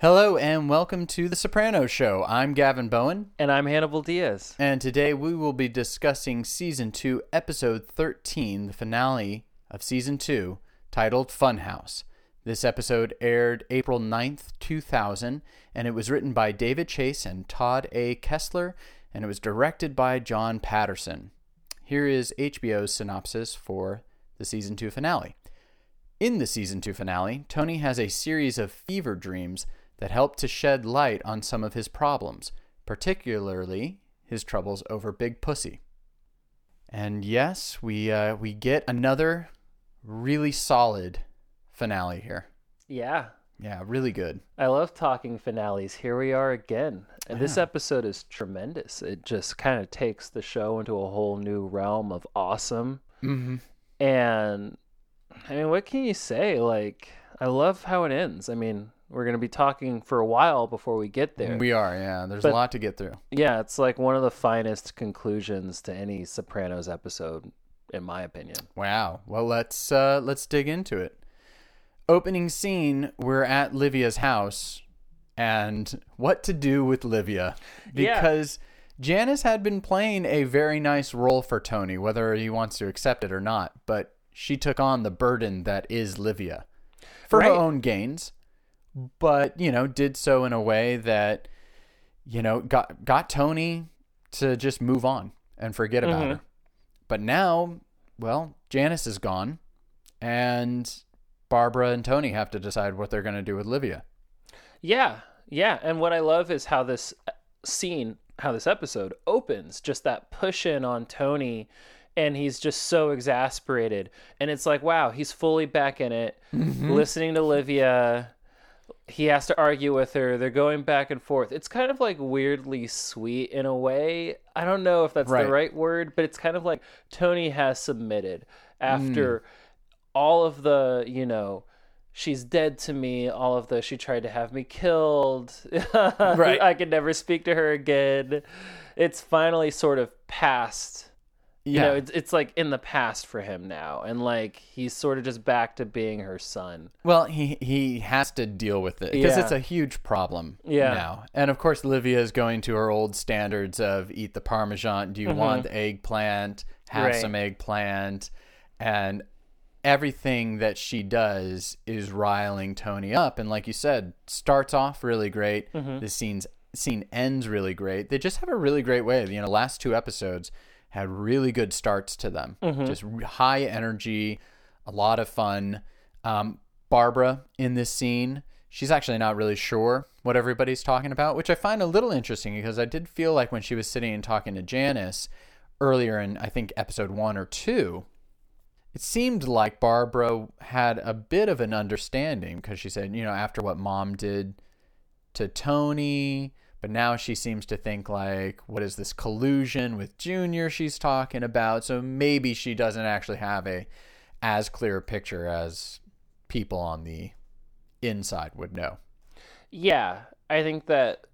Hello and welcome to The Soprano Show. I'm Gavin Bowen, And I'm Hannibal Diaz. and today we will be discussing Season 2, Episode 13, the finale of Season 2, titled Funhouse. This episode aired April 9th, 2000, and it was written by David Chase and Todd A. Kessler, and it was directed by John Patterson. Here is HBO's synopsis for the Season 2 finale. In the season 2 finale, Tony has a series of fever dreams that helped to shed light on some of his problems, particularly his troubles over Big Pussy. And yes, we uh, we get another really solid finale here. Yeah. Yeah, really good. I love talking finales. Here we are again. And this Yeah. episode is tremendous. It just kind of takes the show into a whole new realm of awesome. Mm-hmm. And I mean, what can you say? Like, I love how it ends. I mean, we're going to be talking for a while before we get there. We are, yeah. There's But- a lot to get through. yeah, it's like one of the finest conclusions to any Sopranos episode, in my opinion. Wow. Well, let's uh, let's dig into it. Opening scene, we're at Livia's house, and what to do with Livia Yeah. because Janice had been playing a very nice role for Tony, whether he wants to accept it or not. But she took on the burden that is Livia for her own gains, but you know, did so in a way that you know got got Tony to just move on and forget about Mhm. her. But now, well, Janice is gone, and Barbara and Tony have to decide what they're going to do with Livia. Yeah, yeah. And what I love is how this uh, scene, how this episode opens, just that push in on Tony, and he's just so exasperated. And it's like, wow, he's fully back in it, listening to Livia. He has to argue with her. They're going back and forth. It's kind of like weirdly sweet in a way. I don't know if that's Right. the right word, but it's kind of like Tony has submitted after hmm. all of the, you know, she's dead to me, all of the she tried to have me killed. Right. I could never speak to her again. It's finally sort of past. You know, it's it's like in the past for him now. And like he's sort of just back to being her son. Well, he he has to deal with it because Yeah. it's a huge problem Yeah. now. And of course, Livia is going to her old standards of eat the parmesan. Do you want the eggplant? Have Mm-hmm. Right. some eggplant, and everything that she does is riling Tony up. And like you said, starts off really great. Mm-hmm. The scenes scene ends really great. They just have a really great way. You know, last two episodes had really good starts to them. Mm-hmm. Just high energy, a lot of fun. Um, Barbara in this scene, she's actually not really sure what everybody's talking about, which I find a little interesting because I did feel like when she was sitting and talking to Janice earlier in, I think, episode one or two, it seemed like Barbara had a bit of an understanding because she said, you know, after what mom did to Tony, but now she seems to think like, what is this collusion with Junior she's talking about? So maybe she doesn't actually have a as clear a picture as people on the inside would know. Yeah. I think that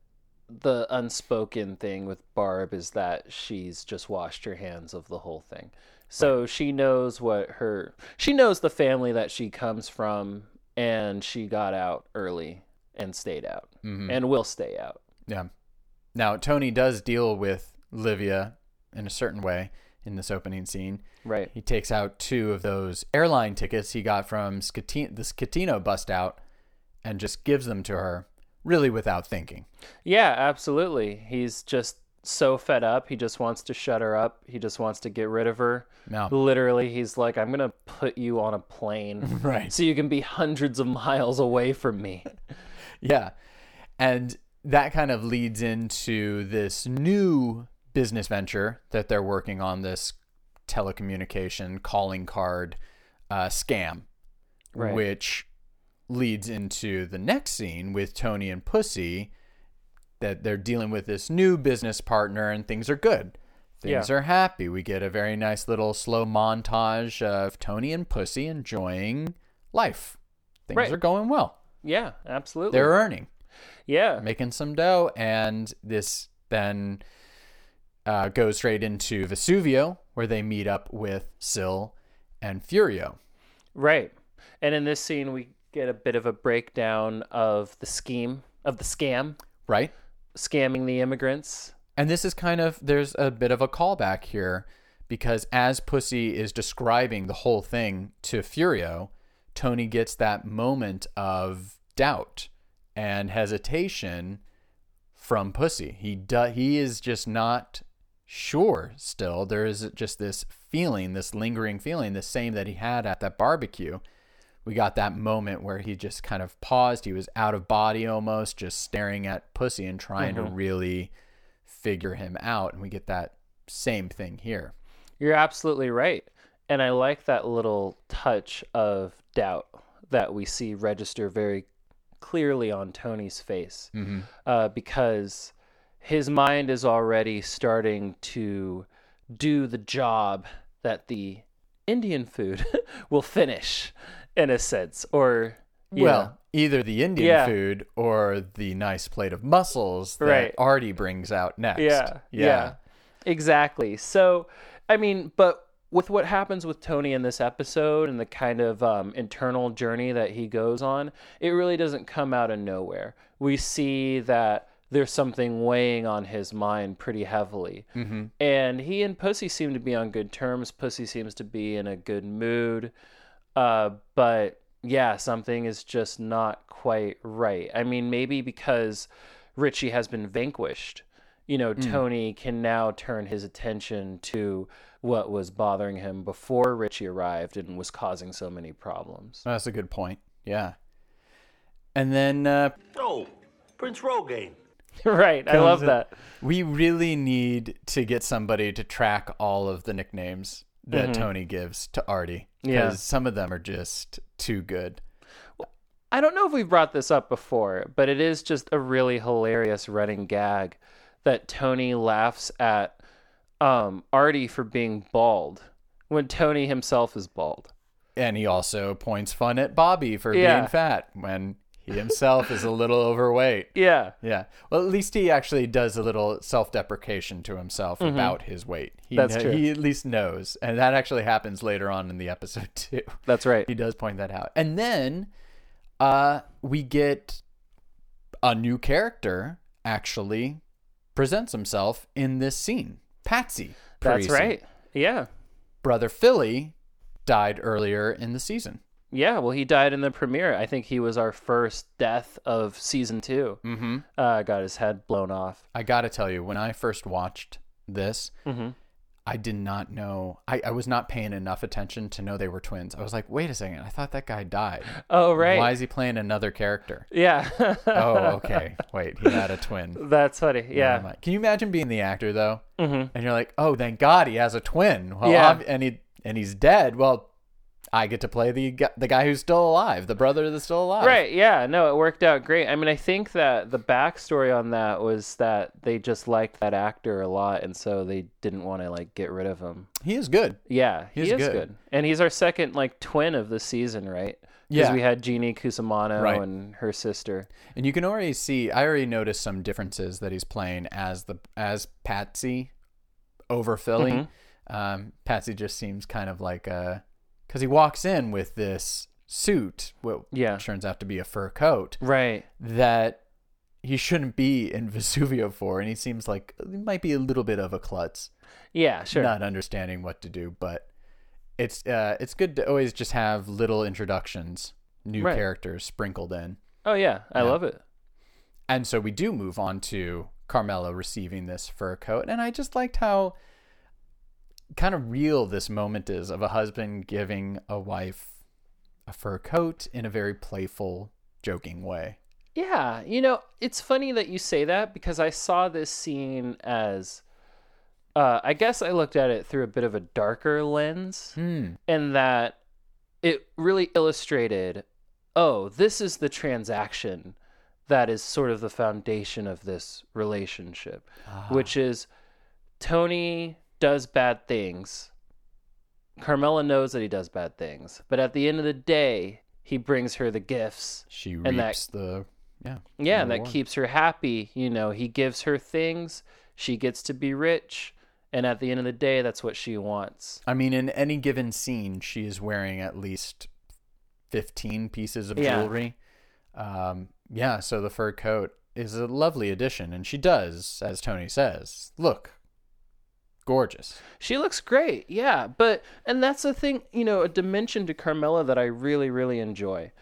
the unspoken thing with Barb is that she's just washed her hands of the whole thing. So she knows what her she knows the family that she comes from and she got out early and stayed out mm-hmm. and will stay out. Yeah. Now Tony does deal with Livia in a certain way in this opening scene. Right. He takes out two of those airline tickets he got from Scatino, the Scatino bust out and just gives them to her, really without thinking. Yeah, absolutely. He's just so fed up. He just wants to shut her up. He just wants to get rid of her. No. Literally, he's like, I'm going to put you on a plane Right. so you can be hundreds of miles away from me. Yeah. And that kind of leads into this new business venture that they're working on this telecommunication calling card uh, scam, Right. which leads into the next scene with Tony and Pussy that they're dealing with this new business partner and things are good. Things Yeah. are happy. We get a very nice little slow montage of Tony and Pussy enjoying life. Things Right. are going well. Yeah, absolutely. They're earning yeah. making some dough, and this then uh, goes straight into Vesuvio, where they meet up with Sil and Furio. Right. And in this scene, we get a bit of a breakdown of the scheme of the scam, right? scamming the immigrants. And this is kind of there's a bit of a callback here because as Pussy is describing the whole thing to Furio, Tony gets that moment of doubt and hesitation from Pussy. He do, he is just not sure still. There is just this feeling, this lingering feeling, the same that he had at that barbecue. We got that moment where he just kind of paused. He was out of body almost, just staring at Pussy and trying to mm-hmm. really figure him out. And we get that same thing here. You're absolutely right. And I like that little touch of doubt that we see register very clearly on Tony's face uh, because his mind is already starting to do the job that the Indian food will finish in a sense. Or, well, know, either the Indian Yeah. food or the nice plate of mussels that Right. Artie brings out next. Yeah, Yeah. yeah, exactly. So, I mean, but with what happens with Tony in this episode and the kind of um, internal journey that he goes on, it really doesn't come out of nowhere. We see that there's something weighing on his mind pretty heavily. Mm-hmm. And he and Pussy seem to be on good terms. Pussy seems to be in a good mood. Uh, but yeah, something is just not quite right. I mean, maybe because Richie has been vanquished, you know, Tony can now turn his attention to what was bothering him before Richie arrived and was causing so many problems. That's a good point. Yeah. And then uh, Oh, Prince Rogaine. right. I love in- that. We really need to get somebody to track all of the nicknames that Mm-hmm. Tony gives to Artie. Yeah. Because some of them are just too good. I don't know if we've brought this up before, but it is just a really hilarious running gag that Tony laughs at um, Artie for being bald when Tony himself is bald. And he also points fun at Bobby for Yeah. being fat when he himself is a little overweight. Yeah. Yeah. Well, at least he actually does a little self-deprecation to himself about his weight. He Mm-hmm. That's true. He at least knows, and that actually happens later on in the episode too. That's right. He does point that out, and then uh, we get a new character actually presents himself in this scene. Patsy. That's right. Yeah. Brother Philly died earlier in the season. Yeah. Well, he died in the premiere. I think he was our first death of season 2 Mm-hmm. Uh, got his head blown off. I got to tell you, when I first watched this, Mm-hmm. I did not know. I, I was not paying enough attention to know they were twins. I was like, wait a second. I thought that guy died. Oh, right. Why is he playing another character? Yeah. oh, okay. Wait, he had a twin. That's funny. Yeah. mind. Can you imagine being the actor though? Mm-hmm. And you're like, oh, thank God he has a twin. Well, Yeah. and he and he's dead. Well, I get to play the the guy who's still alive, the brother that's still alive. Right. Yeah. No, it worked out great. I mean, I think that the backstory on that was that they just liked that actor a lot, and so they didn't want to like get rid of him. He is good. Yeah, he He's is good. good. and he's our second like twin of the season, right? Because Yeah. we had Jeannie Cusimano Right. and her sister. And you can already see. I already noticed some differences that he's playing as the as Patsy over Philly. Mm-hmm. Um, Patsy just seems kind of like a because he walks in with this suit, what Yeah. turns out to be a fur coat Right. that he shouldn't be in Vesuvio for, and he seems like he might be a little bit of a klutz, Yeah. Sure. not understanding what to do. But it's uh, it's good to always just have little introductions, new Right. characters sprinkled in. Oh yeah, I love it. And so we do move on to Carmela receiving this fur coat. And I just liked how kind of real this moment is of a husband giving a wife a fur coat in a very playful, joking way. Yeah, you know, it's funny that you say that because I saw this scene as uh I guess I looked at it through a bit of a darker lens Hmm. and that it really illustrated oh, this is the transaction that is sort of the foundation of this relationship, which is Tony does bad things. Carmela knows that he does bad things, but at the end of the day, he brings her the gifts She And that- the yeah. yeah, and that keeps her happy. You know, he gives her things, she gets to be rich, and at the end of the day, that's what she wants. I mean, in any given scene, she is wearing at least 15 pieces of Yeah. jewelry. Um, yeah, so the fur coat is a lovely addition, and she does, as Tony says, look gorgeous. She looks great, yeah. But and that's the thing, you know, a dimension to Carmela that I really, really enjoy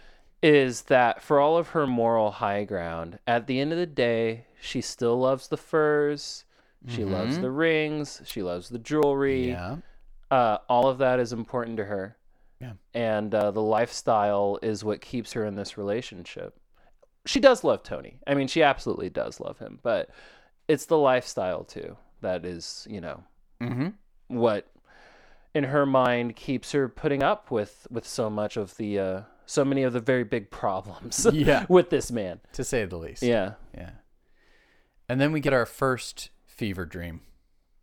is that for all of her moral high ground, at the end of the day, she still loves the furs. She loves the rings. She loves the jewelry. Yeah. Uh, all of that is important to her. Yeah. And uh, the lifestyle is what keeps her in this relationship. She does love Tony. I mean, she absolutely does love him, but it's the lifestyle too that is, you know, Mm-hmm. what in her mind keeps her putting up with with so much of the uh so many of the very big problems Yeah. with this man. To say the least. Yeah. Yeah. And then we get our first fever dream.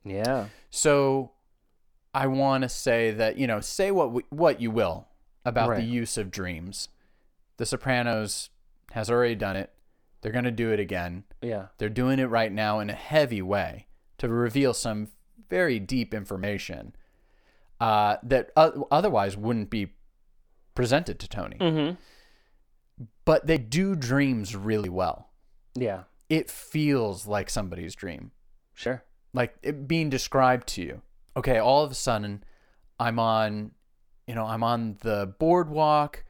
Yeah. So I want to say that, you know, say what we, what you will about Right. the use of dreams. The Sopranos has already done it. They're going to do it again. Yeah. They're doing it right now in a heavy way to reveal some very deep information uh, that otherwise wouldn't be presented to Tony. Mhm. But they do dreams really well. Yeah. It feels like somebody's dream. Sure. like it being described to you. Okay, all of a sudden, I'm on, you know, I'm on the boardwalk,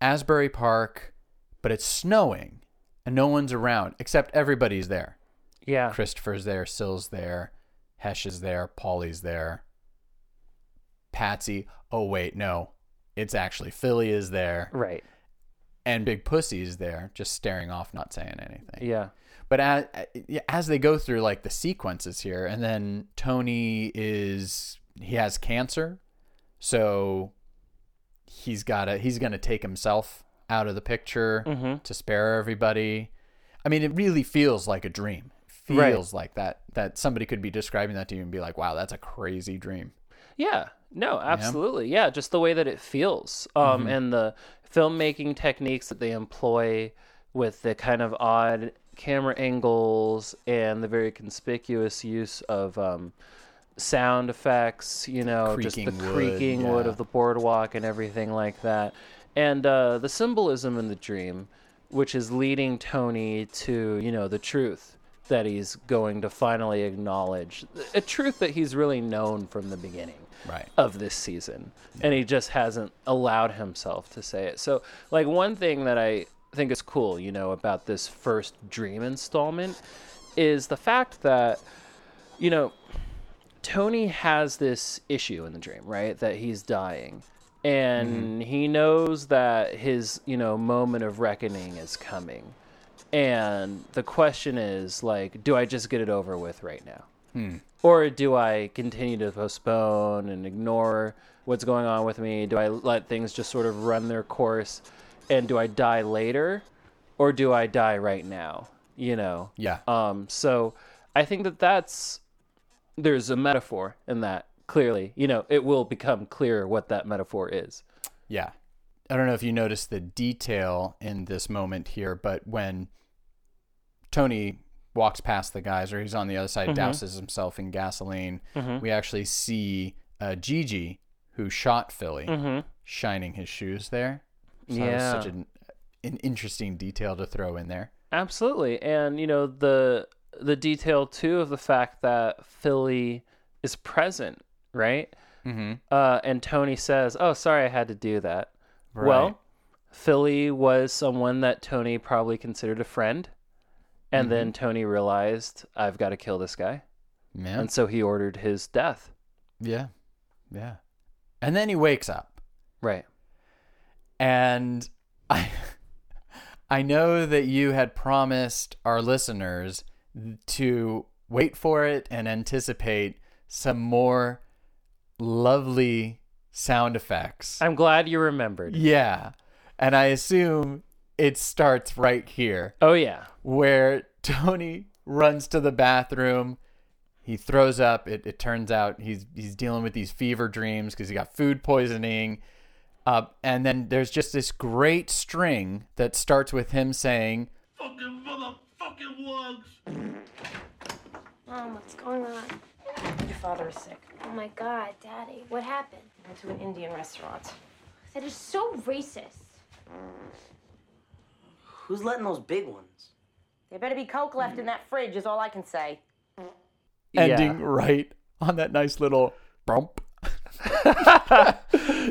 Asbury Park, but it's snowing and no one's around except everybody's there. Yeah. Christopher's there, Sil's there, Hesh is there, Paulie's there, Patsy. Oh wait, no, it's actually Philly is there, Right. and Big Pussy is there, just staring off, not saying anything. Yeah. But as, as they go through like the sequences here, and then Tony is he has cancer, so he's got to he's gonna take himself out of the picture Mhm. to spare everybody. I mean, it really feels like a dream. It Right. feels like that that somebody could be describing that to you and be like, "Wow, that's a crazy dream." Yeah. No, absolutely. Yeah, just the way that it feels. Um and the filmmaking techniques that they employ with the kind of odd camera angles and the very conspicuous use of um sound effects, you know, just the Creaking wood, creaking wood of the boardwalk and everything like that. And uh the symbolism in the dream which is leading Tony to, you know, the truth that he's going to finally acknowledge. A truth that he's really known from the beginning Right. of this season and he just hasn't allowed himself to say it so like one thing that i think is cool you know about this first dream installment is the fact that you know tony has this issue in the dream right that he's dying and mm-hmm. he knows that his you know moment of reckoning is coming and the question is like do i just get it over with right now or do I continue to postpone and ignore what's going on with me? Do I let things just sort of run their course? And do I die later or do I die right now? You know? Yeah. Um, so I think that that's, there's a metaphor in that clearly. You know, it will become clear what that metaphor is. Yeah. I don't know if you noticed the detail in this moment here, but when Tony walks past the guys or he's on the other side, Mm-hmm. douses himself in gasoline, we actually see uh, Gigi, who shot Philly, shining his shoes there. So that was Mm-hmm. Yeah. such an, an interesting detail to throw in there. Absolutely, and you know the the detail too of the fact that Philly is present, right? Mm-hmm. Uh, and Tony says, "Oh, sorry, I had to do that." Right. Well, Philly was someone that Tony probably considered a friend, and then mm-hmm. Tony realized, "I've got to kill this guy," Yeah. and so he ordered his death. Yeah. Yeah. And then he wakes up. Right. And I I know that you had promised our listeners to wait for it and anticipate some more lovely sound effects. I'm glad you remembered. yeah. And I assume it starts right here Oh yeah. Where Tony runs to the bathroom. He throws up. It, it turns out he's he's dealing with these fever dreams because he got food poisoning. Uh, and then there's just this great string that starts with him saying, Fucking motherfucking wugs. Mom, what's going on? Your father is sick. Oh my god, Daddy, what happened? Went to an Indian restaurant. That is so racist. Who's letting those big ones? There better be Coke left in that fridge, is all I can say. Ending right on that nice little bump.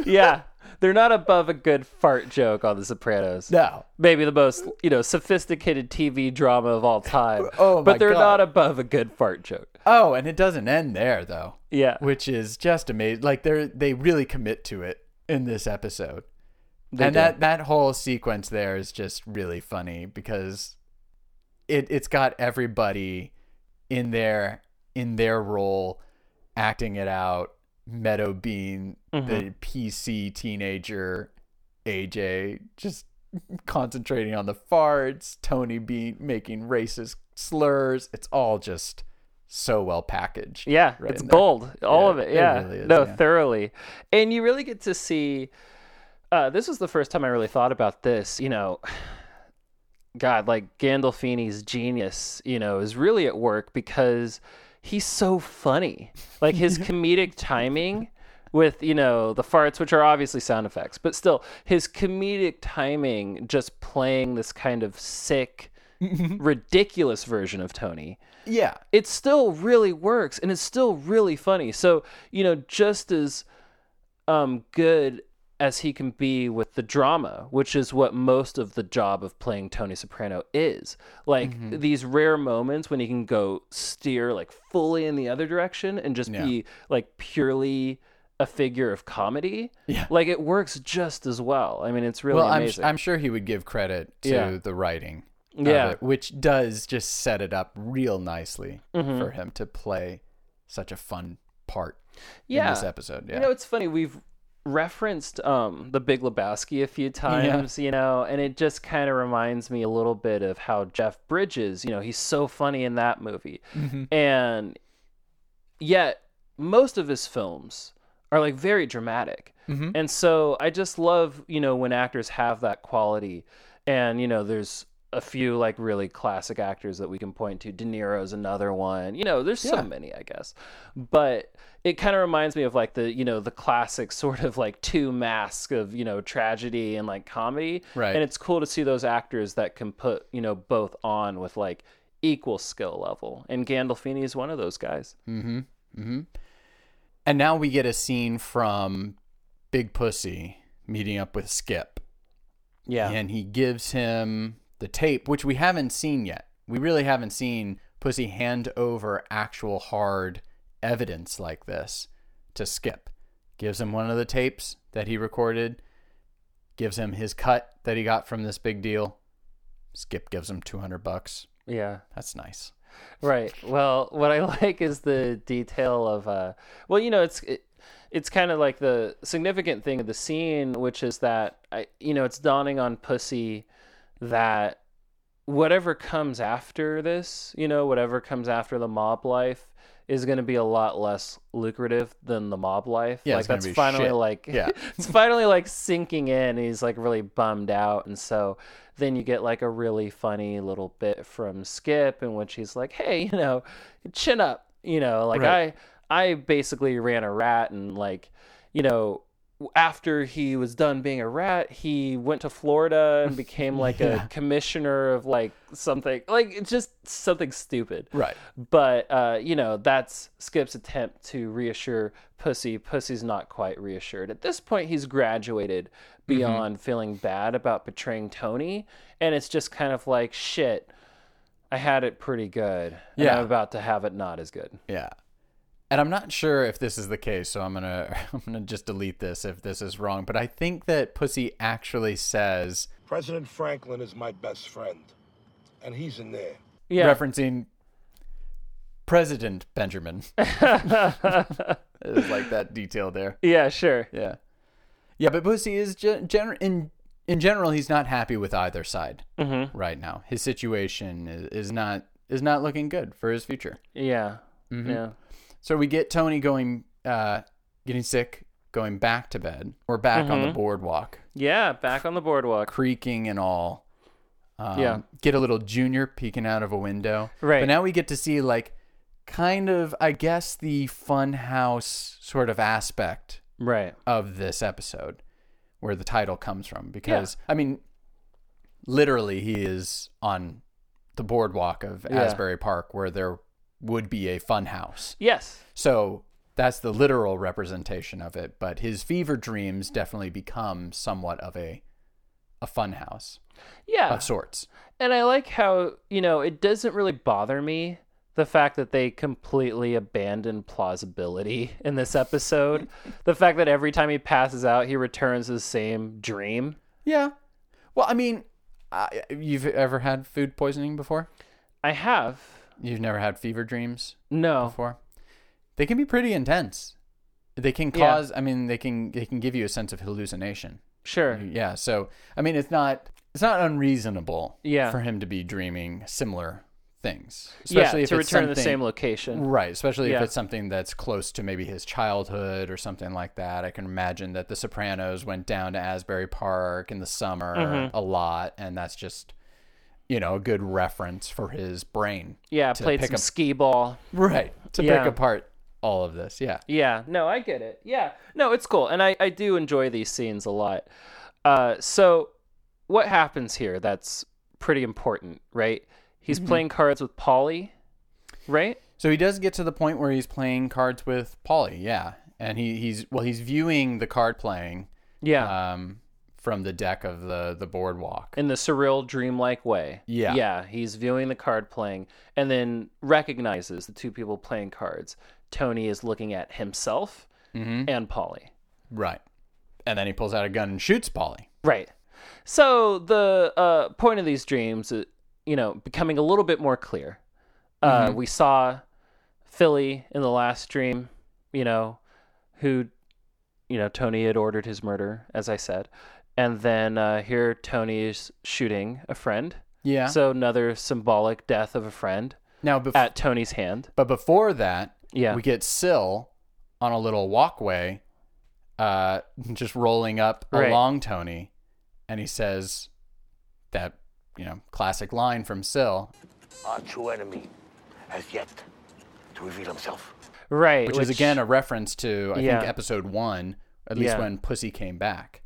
yeah. They're not above a good fart joke on The Sopranos. No. Maybe the most, you know, sophisticated TV drama of all time. Oh, my But they're God. not above a good fart joke. Oh, and it doesn't end there though. Yeah. Which is just amazing. Like they're they really commit to it in this episode. They and do. that that whole sequence there is just really funny because it it's got everybody in their in their role acting it out. Meadow being Mm-hmm. the PC teenager, AJ just concentrating on the farts, Tony being making racist slurs. It's all just so well packaged. Yeah, right it's there. gold. All Yeah, of it. it Yeah. really is, no, yeah. thoroughly. And you really get to see uh, this was the first time I really thought about this, you know, God, like Gandolfini's genius, you know, is really at work because he's so funny. Like his comedic timing with, you know, the farts, which are obviously sound effects, but still his comedic timing just playing this kind of sick, ridiculous version of Tony Yeah. it still really works and it's still really funny. So, you know, just as um good as he can be with the drama, which is what most of the job of playing Tony Soprano is. Like these rare moments when he can go steer like fully in the other direction and just Yeah. be like purely a figure of comedy. Yeah. Like it works just as well. I mean, it's really well, I'm. I'm sure he would give credit to Yeah. the writing. Yeah. it, which does just set it up real nicely Mm-hmm. for him to play such a fun part Yeah. in this episode. Yeah. You know, it's funny. We've referenced um, the Big Lebowski a few times, you know, and it just kind of reminds me a little bit of how Jeff Bridges, you know, he's so funny in that movie. And yet, most of his films are like very dramatic. And so I just love, you know, when actors have that quality. And, you know, there's a few like really classic actors that we can point to. De Niro's another one. You know, there's Yeah. so many, I guess. But it kind of reminds me of like the, you know, the classic sort of like two masks of, you know, tragedy and like comedy. Right. And it's cool to see those actors that can put, you know, both on with like equal skill level. And Gandolfini is one of those guys. Mm-hmm. Mm-hmm. And now we get a scene from Big Pussy meeting up with Skip. Yeah. and he gives him the tape, which we haven't seen yet. We really haven't seen Pussy hand over actual hard evidence like this to Skip. Gives him one of the tapes that he recorded, gives him his cut that he got from this big deal. Skip gives him 200 bucks. Yeah. That's nice. Right. Well, what I like is the detail of uh well, you know, it's it, it's kind of like the significant thing of the scene which is that I you know, it's dawning on Pussy that whatever comes after this, you know, whatever comes after the mob life is going to be a lot less lucrative than the mob life. Yeah, like that's finally shit. like Yeah. it's finally like sinking in. He's like really bummed out, and so then you get like a really funny little bit from Skip in which he's like, "Hey, you know, chin up, you know, like Right. I I basically ran a rat and like, you know." After he was done being a rat, he went to Florida and became like Yeah. a commissioner of like something like it's just something stupid Right. but uh, you know that's skip's attempt to reassure pussy pussy's not quite reassured at this point he's graduated beyond feeling bad about betraying tony and it's just kind of like shit i had it pretty good Yeah. i'm about to have it not as good Yeah. And I'm not sure if this is the case, so I'm gonna I'm gonna just delete this if this is wrong. But I think that Pussy actually says President Franklin is my best friend, and he's in there. yeah referencing President Benjamin. It's like that detail there. yeah sure Yeah, yeah. But Pussy is gen- gen- in in general, he's not happy with either side Mm-hmm. right now. His situation is, is not is not looking good for his future. yeah Mm-hmm. yeah So we get Tony going, uh, getting sick, going back to bed. We're back on the Mm-hmm. boardwalk, yeah back on the boardwalk creaking and all. Um, Yeah. Get a little Junior peeking out of a window. Right. But now we get to see like, kind of, I guess, the fun house sort of aspect right of this episode, where the title comes from. Because I mean, literally he is on the boardwalk of Yeah. Asbury Park where there would be a fun house. Yes. So that's the literal representation of it, but his fever dreams definitely become somewhat of a a fun house Yeah. of sorts. And I like how, you know, it doesn't really bother me the fact that they completely abandon plausibility in this episode. the fact that every time he passes out, he returns the same dream. Yeah. Well, I mean, I, you've ever had food poisoning before? I have. You've never had fever dreams No. before? They can be pretty intense. They can Yeah. cause. I mean, they can they can give you a sense of hallucination. Sure. Yeah. So I mean, it's not it's not unreasonable. Yeah. For him to be dreaming similar things, Yeah, especially if to it's return to the something- same location. Right, especially Yeah. if it's something that's close to maybe his childhood or something like that. I can imagine that The Sopranos went down to Asbury Park in the summer Mm-hmm. a lot, and that's just, you know, a good reference for his brain. Yeah, to played pick some up- skee ball. Right. To Yeah. pick apart all of this. Yeah. Yeah, no, I get it. Yeah, no, it's cool, and I I do enjoy these scenes a lot. Uh, so what happens here? That's pretty important, right? He's Mm-hmm. playing cards with Paulie, right? So he does get to the point where he's playing cards with Paulie, yeah. And he, he's well, he's viewing the card playing Yeah, um, from the deck of the the boardwalk. in the surreal, dreamlike way. Yeah. yeah. He's viewing the card playing, and then recognizes the two people playing cards. Tony is looking at himself Mm-hmm. and Paulie. Right. And then he pulls out a gun and shoots Paulie. Right. So the uh, point of these dreams, uh, you know, becoming a little bit more clear. Uh, We saw Philly in the last dream, you know, who, you know, Tony had ordered his murder, as I said, and then uh, here Tony is shooting a friend. Yeah. So another symbolic death of a friend now, bef- at Tony's hand. but before that, Yeah. we get Sil on a little walkway, uh, just rolling up Right. along Tony, and he says that you know classic line from Sil, Our true enemy has yet to reveal himself. Right. which, is again a reference to I Yeah. think episode one, at least Yeah. when Pussy came back.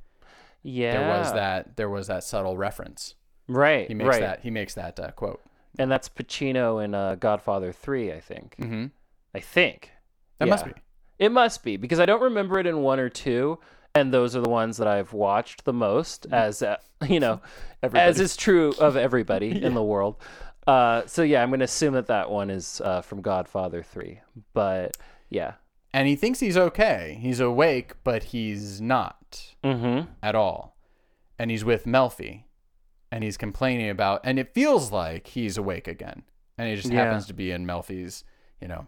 Yeah. There was that there was that subtle reference. Right. He makes right. that he makes that uh, quote. And that's Pacino in uh, Godfather 3, I think. Mm-hmm. I think. That must be. It must be because I don't remember it in one or two, and those are the ones that I've watched the most, as uh, you know, as is true of everybody in the world. Uh, so yeah, I'm going to assume that that one is uh, from Godfather Three. But yeah, And he thinks he's okay. He's awake, but he's not. Mm-hmm. at all. And he's with Melfi and he's complaining about and it feels like he's awake again. And he just Yeah. happens to be in Melfi's, you know,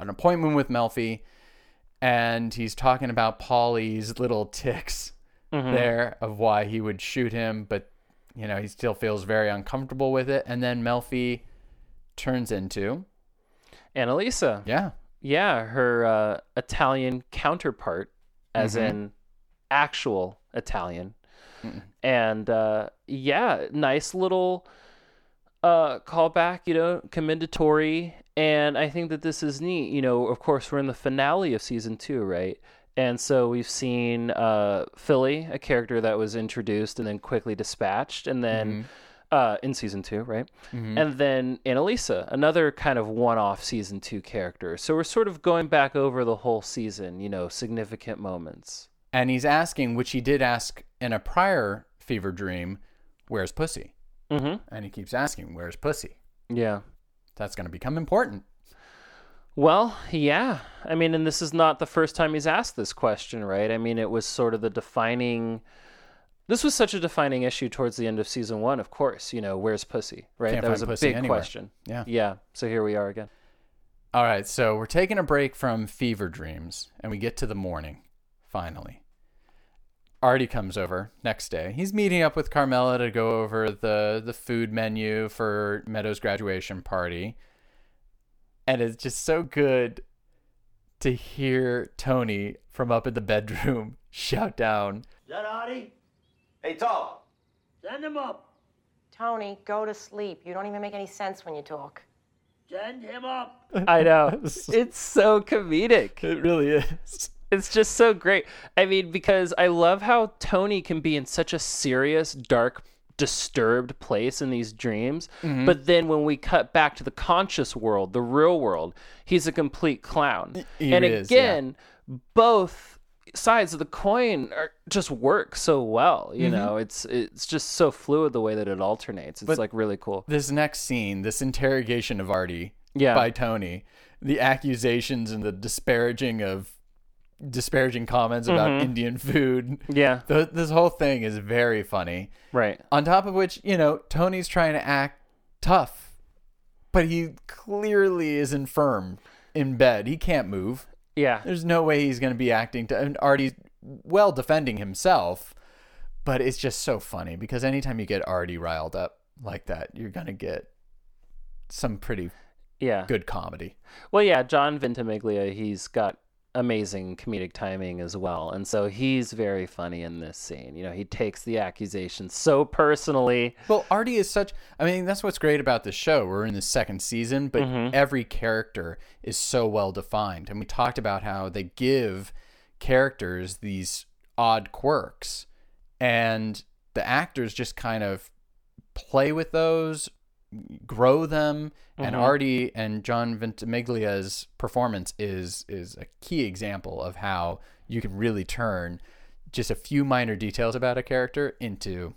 an appointment with Melfi and he's talking about Paulie's little ticks Mm-hmm. there of why he would shoot him, but you know, he still feels very uncomfortable with it and then Melfi turns into Annalisa. yeah, Yeah, her uh, Italian counterpart, as Mhm. in actual Italian. And uh, yeah, nice little uh, callback, you know, commendatory. And I think that this is neat. You know, of course, we're in the finale of season two, right? And so we've seen uh, Philly, a character that was introduced and then quickly dispatched, and then uh, in season two, right? And then Annalisa, another kind of one off season two character. So we're sort of going back over the whole season, you know, significant moments. And he's asking, which he did ask in a prior fever dream, where's pussy? Mm-hmm. And he keeps asking, where's pussy? Yeah. That's going to become important. Well, yeah. I mean, and this is not the first time he's asked this question, right? I mean, it was sort of the defining. This was such a defining issue towards the end of season one, of course. You know, where's pussy, right? Can't that was a big anywhere. question. Yeah. Yeah. So here we are again. All right, so we're taking a break from fever dreams and we get to the morning, finally. Artie comes over next day. He's meeting up with Carmela to go over the, the food menu for Meadows' graduation party. And it's just so good to hear Tony from up in the bedroom shout down, Is that Artie? Hey, Tom. Send him up. Tony, go to sleep. You don't even make any sense when you talk. Send him up. I know. it's so comedic. It really is. It's just so great. I mean, because I love how Tony can be in such a serious, dark disturbed place in these dreams. Mm-hmm. But then when we cut back to the conscious world, the real world, he's a complete clown. He and is, yeah. again, both sides of the coin are just work so well. You Mm-hmm. know, it's it's just so fluid the way that it alternates. It's But- like really cool. This next scene, this interrogation of Artie Yeah. by Tony, the accusations and the disparaging of disparaging comments about Mm-hmm. Indian food. Yeah. Th- This whole thing is very funny. Right. On top of which, you know, Tony's trying to act tough, but he clearly is infirm in bed. He can't move. Yeah. There's no way he's going to be acting to and Artie's well defending himself, but it's just so funny because anytime you get Artie riled up like that, you're going to get some pretty Yeah. good comedy. Well, yeah, John Ventimiglia, he's got amazing comedic timing as well. And so he's very funny in this scene. You know, he takes the accusation so personally. Well, Artie is such. I mean, that's what's great about the show. We're in the second season, but mm-hmm. every character is so well defined. And we talked about how they give characters these odd quirks, and the actors just kind of play with those, grow them. And Artie and John Ventimiglia's performance is is a key example of how you can really turn just a few minor details about a character into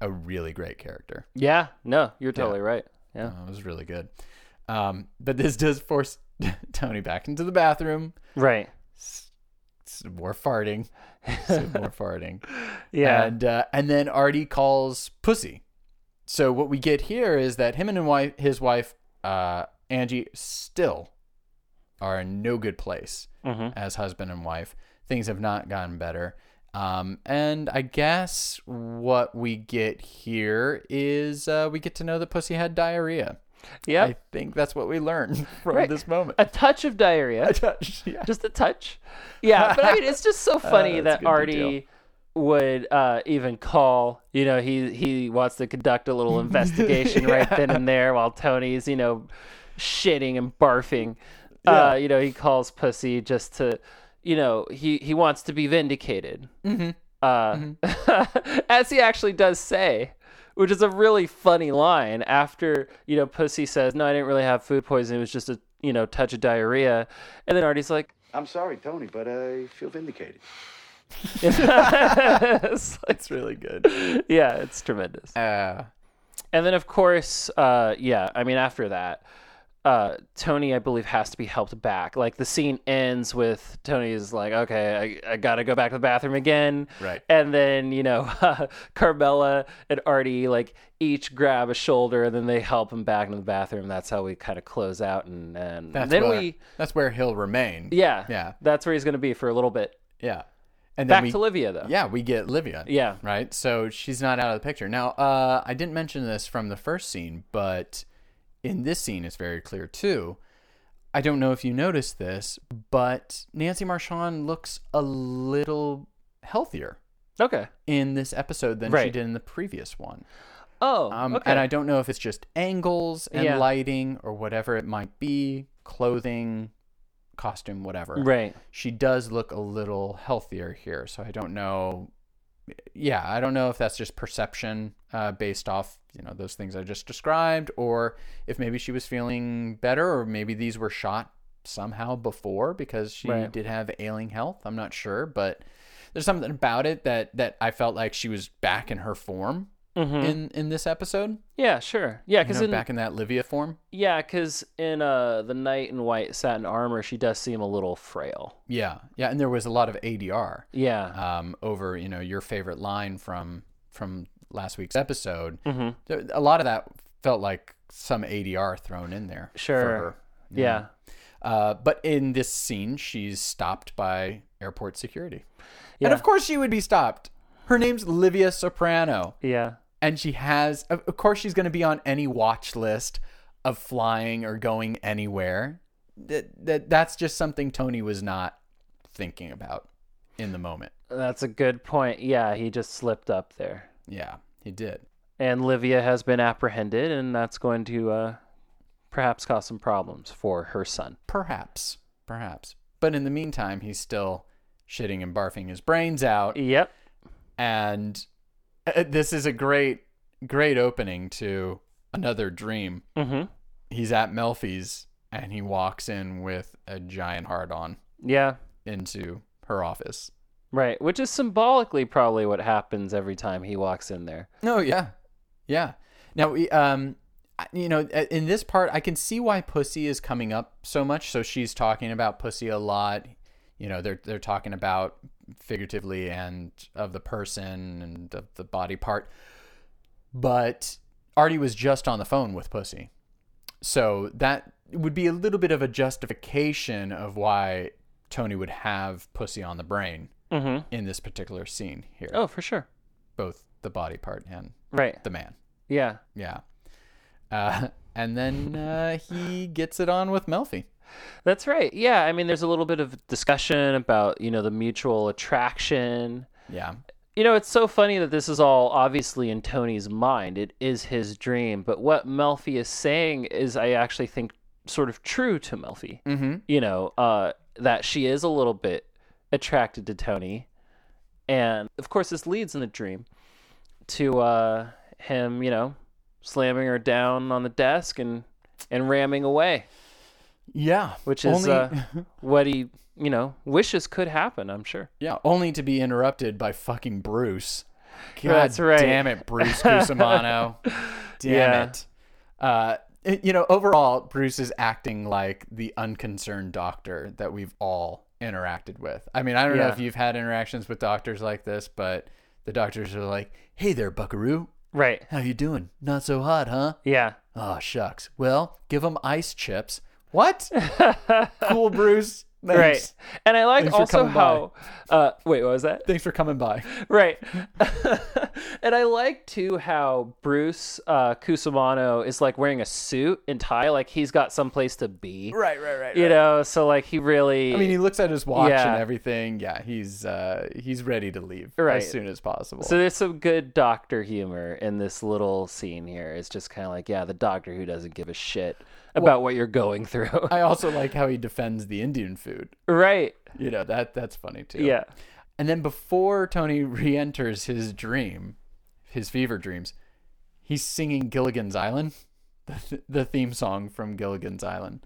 a really great character. Yeah, no, you're totally right. Yeah. Uh, it was really good. Um, but this does force Tony back into the bathroom. Right. It's more farting. Some more farting. Yeah. And uh, and then Artie calls Pussy. So what we get here is that him and his wife, his wife uh, Angie, still are in no good place Mhm. as husband and wife. Things have not gotten better. Um, and I guess what we get here is uh, we get to know that Pussy had diarrhea. yeah. I think that's what we learned from Right. this moment. a touch of diarrhea. A touch, yeah. just a touch. Yeah, but I mean, it's just so funny Uh, that Artie. Would uh, even call. You know, he he wants to conduct a little investigation right then and there while Tony's you know shitting and barfing. Yeah. Uh, you know, he calls Pussy just to, you know, he he wants to be vindicated. Mm-hmm. Uh, as he actually does say. Which is a really funny line after, you know, Pussy says, No, I didn't really have food poisoning. It was just a, you know, touch of diarrhea. And then Artie's like, I'm sorry, Tony, but I feel vindicated. It's It's really good. yeah, it's tremendous. Uh, And then, of course, uh, yeah, I mean, after that, uh, Tony, I believe, has to be helped back. Like the scene ends with Tony's like, okay, I, I got to go back to the bathroom again. Right. And then, you know, Carmela and Artie like each grab a shoulder and then they help him back into the bathroom. That's how we kind of close out. And, and that's then where, we, that's where he'll remain. yeah, Yeah. that's where he's going to be for a little bit. Yeah. And then Back we, to Livia, though. Yeah, we get Livia. Yeah. Right? So she's not out of the picture. Now, uh, I didn't mention this from the first scene, but in this scene, it's very clear too. I don't know if you noticed this, but Nancy Marchand looks a little healthier Okay. in this episode than she did in the previous one. Oh, Um, okay. And I don't know if it's just angles and Yeah. lighting or whatever it might be, clothing, costume, whatever. right. She does look a little healthier here, so I don't know. Yeah, I don't know if that's just perception uh, based off you know those things I just described, or if maybe she was feeling better, or maybe these were shot somehow before because she Right. did have ailing health. I'm not sure, but there's something about it that that I felt like she was back in her form Mhm. in in this episode. Yeah, sure. Yeah, You because know, back in that Livia form. yeah, because in uh the knight in white satin armor, she does seem a little frail. Yeah, yeah, and there was a lot of ADR. Yeah, um, over you know your favorite line from from last week's episode. Mm-hmm. There- A lot of that felt like some ADR thrown in there. for Sure. her. yeah, Uh, but in this scene, she's stopped by airport security, Yeah. and of course she would be stopped. Her name's Livia Soprano, yeah, and she has, of course, she's going to be on any watch list of flying or going anywhere. That that that's just something Tony was not thinking about in the moment. That's a good point. Yeah, he just slipped up there. Yeah, he did. And Livia has been apprehended, and that's going to uh, perhaps cause some problems for her son. Perhaps, perhaps. But in the meantime, he's still shitting and barfing his brains out, Yep. And Uh, This is a great, great opening to another dream. Mm-hmm. He's at Melfi's and he walks in with a giant heart on Yeah. into her office. Right. Which is symbolically probably what happens every time he walks in there. Oh yeah, yeah. Now we um, you know, uh, in this part, I can see why pussy is coming up so much. So she's talking about pussy a lot. You know, they're they're talking about figuratively and of the person and of the body part. But Artie was just on the phone with pussy, so that would be a little bit of a justification of why Tony would have pussy on the brain Mm-hmm. in this particular scene here. Oh, for sure. both the body part and Right. the man. Yeah. Yeah. Uh, and then uh, he gets it on with Melfi. That's right. Yeah. I mean, there's a little bit of discussion about, you know, the mutual attraction. Yeah. You know, it's so funny that this is all obviously in Tony's mind. It is his dream. But what Melfi is saying is, I actually think, sort of true to Melfi. Mm-hmm. You know, uh, that she is a little bit attracted to Tony. And of course, this leads in the dream to uh, him, you know, slamming her down on the desk and, and ramming away, Yeah. which is only, uh, what he, you know, wishes could happen, I'm sure. yeah, only to be interrupted by fucking Bruce. God That's right. damn it, Bruce Cusimano. damn Yeah. it. Uh, it- you know, overall, Bruce is acting like the unconcerned doctor that we've all interacted with. I mean, I don't know if you've had interactions with doctors like this, but the doctors are like, "Hey there, Buckaroo. Right. How you doing? Not so hot, huh? Yeah. Oh shucks. Well, give them ice chips. What? cool, Bruce. Thanks. Right. And I like Thanks also how uh wait, what was that? Thanks for coming by. right. and I like too how Bruce uh Cusimano is like wearing a suit and tie like he's got someplace to be. Right, right, right. You know, so like he really I mean, he looks at his watch Yeah. and everything. Yeah, he's uh, he's ready to leave Right. as soon as possible. So there's some good doctor humor in this little scene here. It's just kind of like, yeah, the doctor who doesn't give a shit about what you're going through. I also like how he defends the Indian food. right. You know that that's funny too. Yeah. And then before Tony re-enters his dream, his fever dreams, he's singing Gilligan's Island, the, th- the theme song from Gilligan's Island.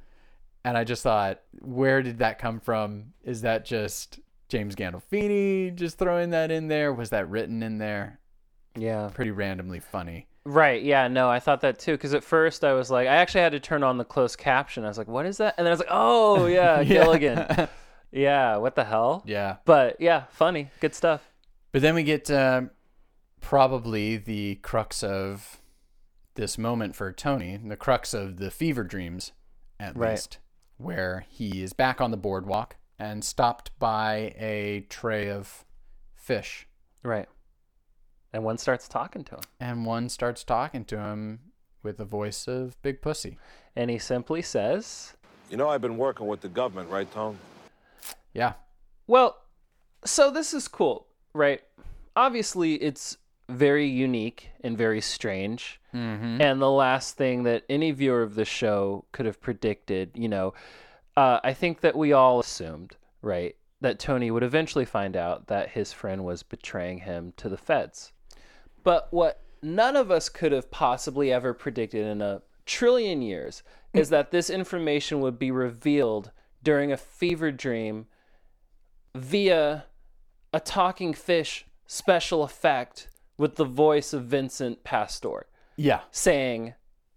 And I just thought, where did that come from? Is that just James Gandolfini just throwing that in there? Was that written in there? Yeah. Pretty randomly funny. Right. Yeah. No, I thought that too. Because at first I was like, I actually had to turn on the closed caption. I was like, what is that? And then I was like, oh, yeah, Gilligan. yeah. What the hell? Yeah. But yeah, funny. Good stuff. But then we get uh, probably the crux of this moment for Tony, the crux of the fever dreams, at Right. least, where he is back on the boardwalk and stopped by a tray of fish. Right. And one starts talking to him. And one starts talking to him with the voice of Big Pussy. And he simply says, You know, I've been working with the government, right, Tone? Yeah. Well, so this is cool, right? Obviously, it's very unique and very strange. Mm-hmm. And the last thing that any viewer of the show could have predicted, you know, uh, I think that we all assumed, right, that Tony would eventually find out that his friend was betraying him to the feds. But what none of us could have possibly ever predicted in a trillion years is that this information would be revealed during a fever dream via a talking fish special effect with the voice of Vincent Pastore Yeah. saying,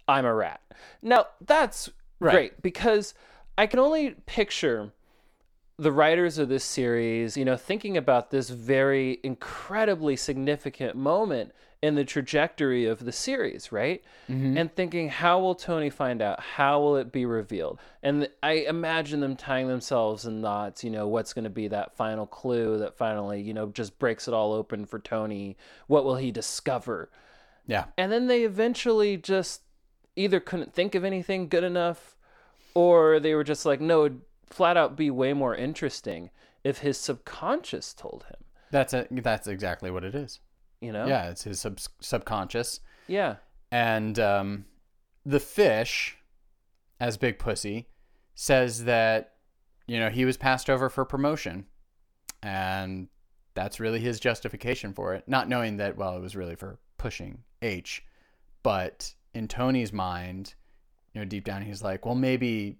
I'm a rat. Now, that's Right. great because I can only picture the writers of this series, you know, thinking about this very incredibly significant moment in the trajectory of the series, right? Mm-hmm. And thinking, how will Tony find out? How will it be revealed? And I imagine them tying themselves in knots, you know, what's going to be that final clue that finally, you know, just breaks it all open for Tony? What will he discover? Yeah. And then they eventually just either couldn't think of anything good enough or they were just like, no, flat out be way more interesting if his subconscious told him, That's a, that's exactly what it is. you know? Yeah, it's his sub- subconscious. Yeah. And um, the fish, as Big Pussy, says that, you know, he was passed over for promotion. And that's really his justification for it, not knowing that well, it was really for pushing H, but in Tony's mind, you know, deep down he's like, well, maybe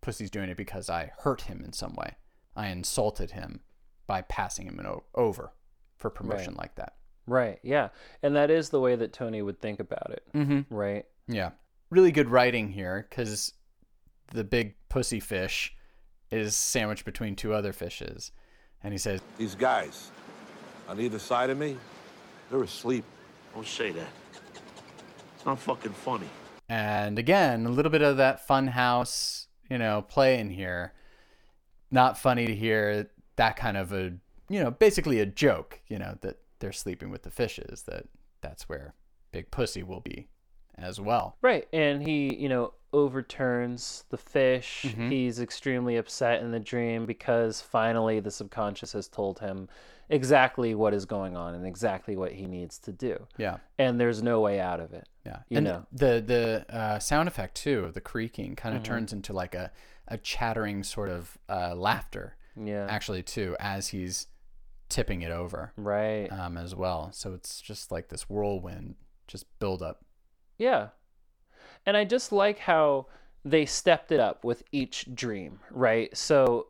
Pussy's doing it because I hurt him in some way. I insulted him by passing him an o- over for promotion like that. Right. Yeah. And that is the way that Tony would think about it. Mm-hmm. Right. Yeah. Really good writing here because the big pussy fish is sandwiched between two other fishes. And he says, These guys on either side of me, they're asleep. Don't say that. It's not fucking funny. and again, a little bit of that fun house, you know, play in here. Not funny to hear that kind of a, you know, basically a joke, you know, that they're sleeping with the fishes, that that's where Big Pussy will be as well. Right. And he, you know, overturns the fish. Mm-hmm. He's extremely upset in the dream because finally the subconscious has told him exactly what is going on and exactly what he needs to do. Yeah. And there's no way out of it. Yeah, You and know. the the uh, sound effect too the creaking kind Mm-hmm. of turns into like a a chattering sort of uh, laughter. Yeah. actually too as he's tipping it over Right. um, as well. So it's just like this whirlwind, just build up. Yeah. And I just like how they stepped it up with each dream, right? So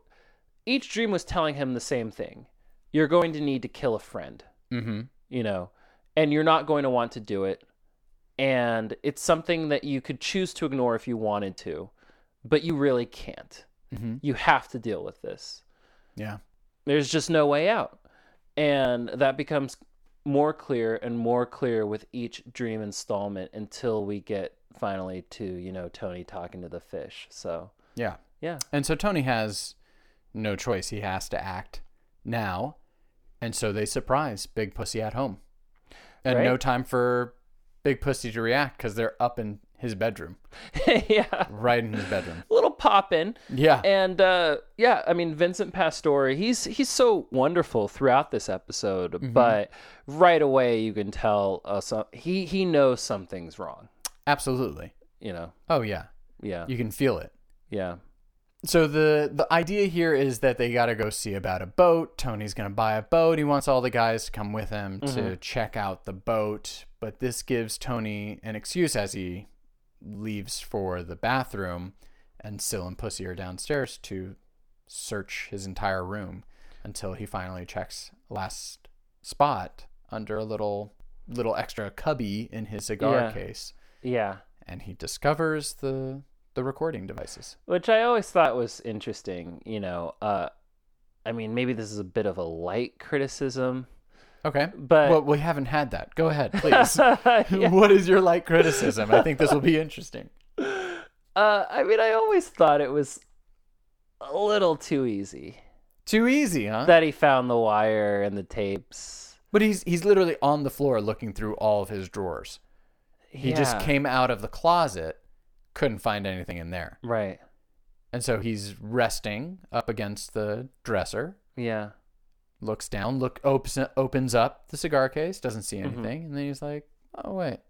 each dream was telling him the same thing. You're going to need to kill a friend, Mm-hmm. you know, and you're not going to want to do it. And it's something that you could choose to ignore if you wanted to, but you really can't. Mm-hmm. You have to deal with this. Yeah, There's just no way out. And that becomes more clear and more clear with each dream installment until we get finally to, you know, Tony talking to the fish. So, yeah. yeah. And so Tony has no choice; he has to act now, and so they surprise Big Pussy at home, and Right. no time for Big Pussy to react because they're up in his bedroom, yeah. right in his bedroom. A little poppin'. Yeah, And uh, yeah, I mean Vincent Pastore, he's he's so wonderful throughout this episode, but right away you can tell uh, he he knows something's wrong. absolutely. You know, Oh yeah, yeah, you can feel it. yeah, So the the idea here is that they got to go see about a boat. Tony's going to buy a boat. He wants all the guys to come with him to mm-hmm. check out the boat, but this gives Tony an excuse as he leaves for the bathroom and Sil and Pussy are downstairs to search his entire room until he finally checks last spot under a little little extra cubby in his cigar Yeah. case yeah. and he discovers the the recording devices. which I always thought was interesting. You know, uh, I mean, maybe this is a bit of a light criticism, Okay. but well, we haven't had that. Go ahead, please. Yeah. What is your light criticism? I think this will be interesting. uh, I mean, I always thought it was a little too easy Too easy, huh? that he found the wire and the tapes. but he's he's literally on the floor looking through all of his drawers. He just came out of the closet, couldn't find anything in there. right. And so he's resting up against the dresser, Yeah. looks down, look opens opens up the cigar case, doesn't see Mm-hmm. anything, and then he's like, "Oh wait.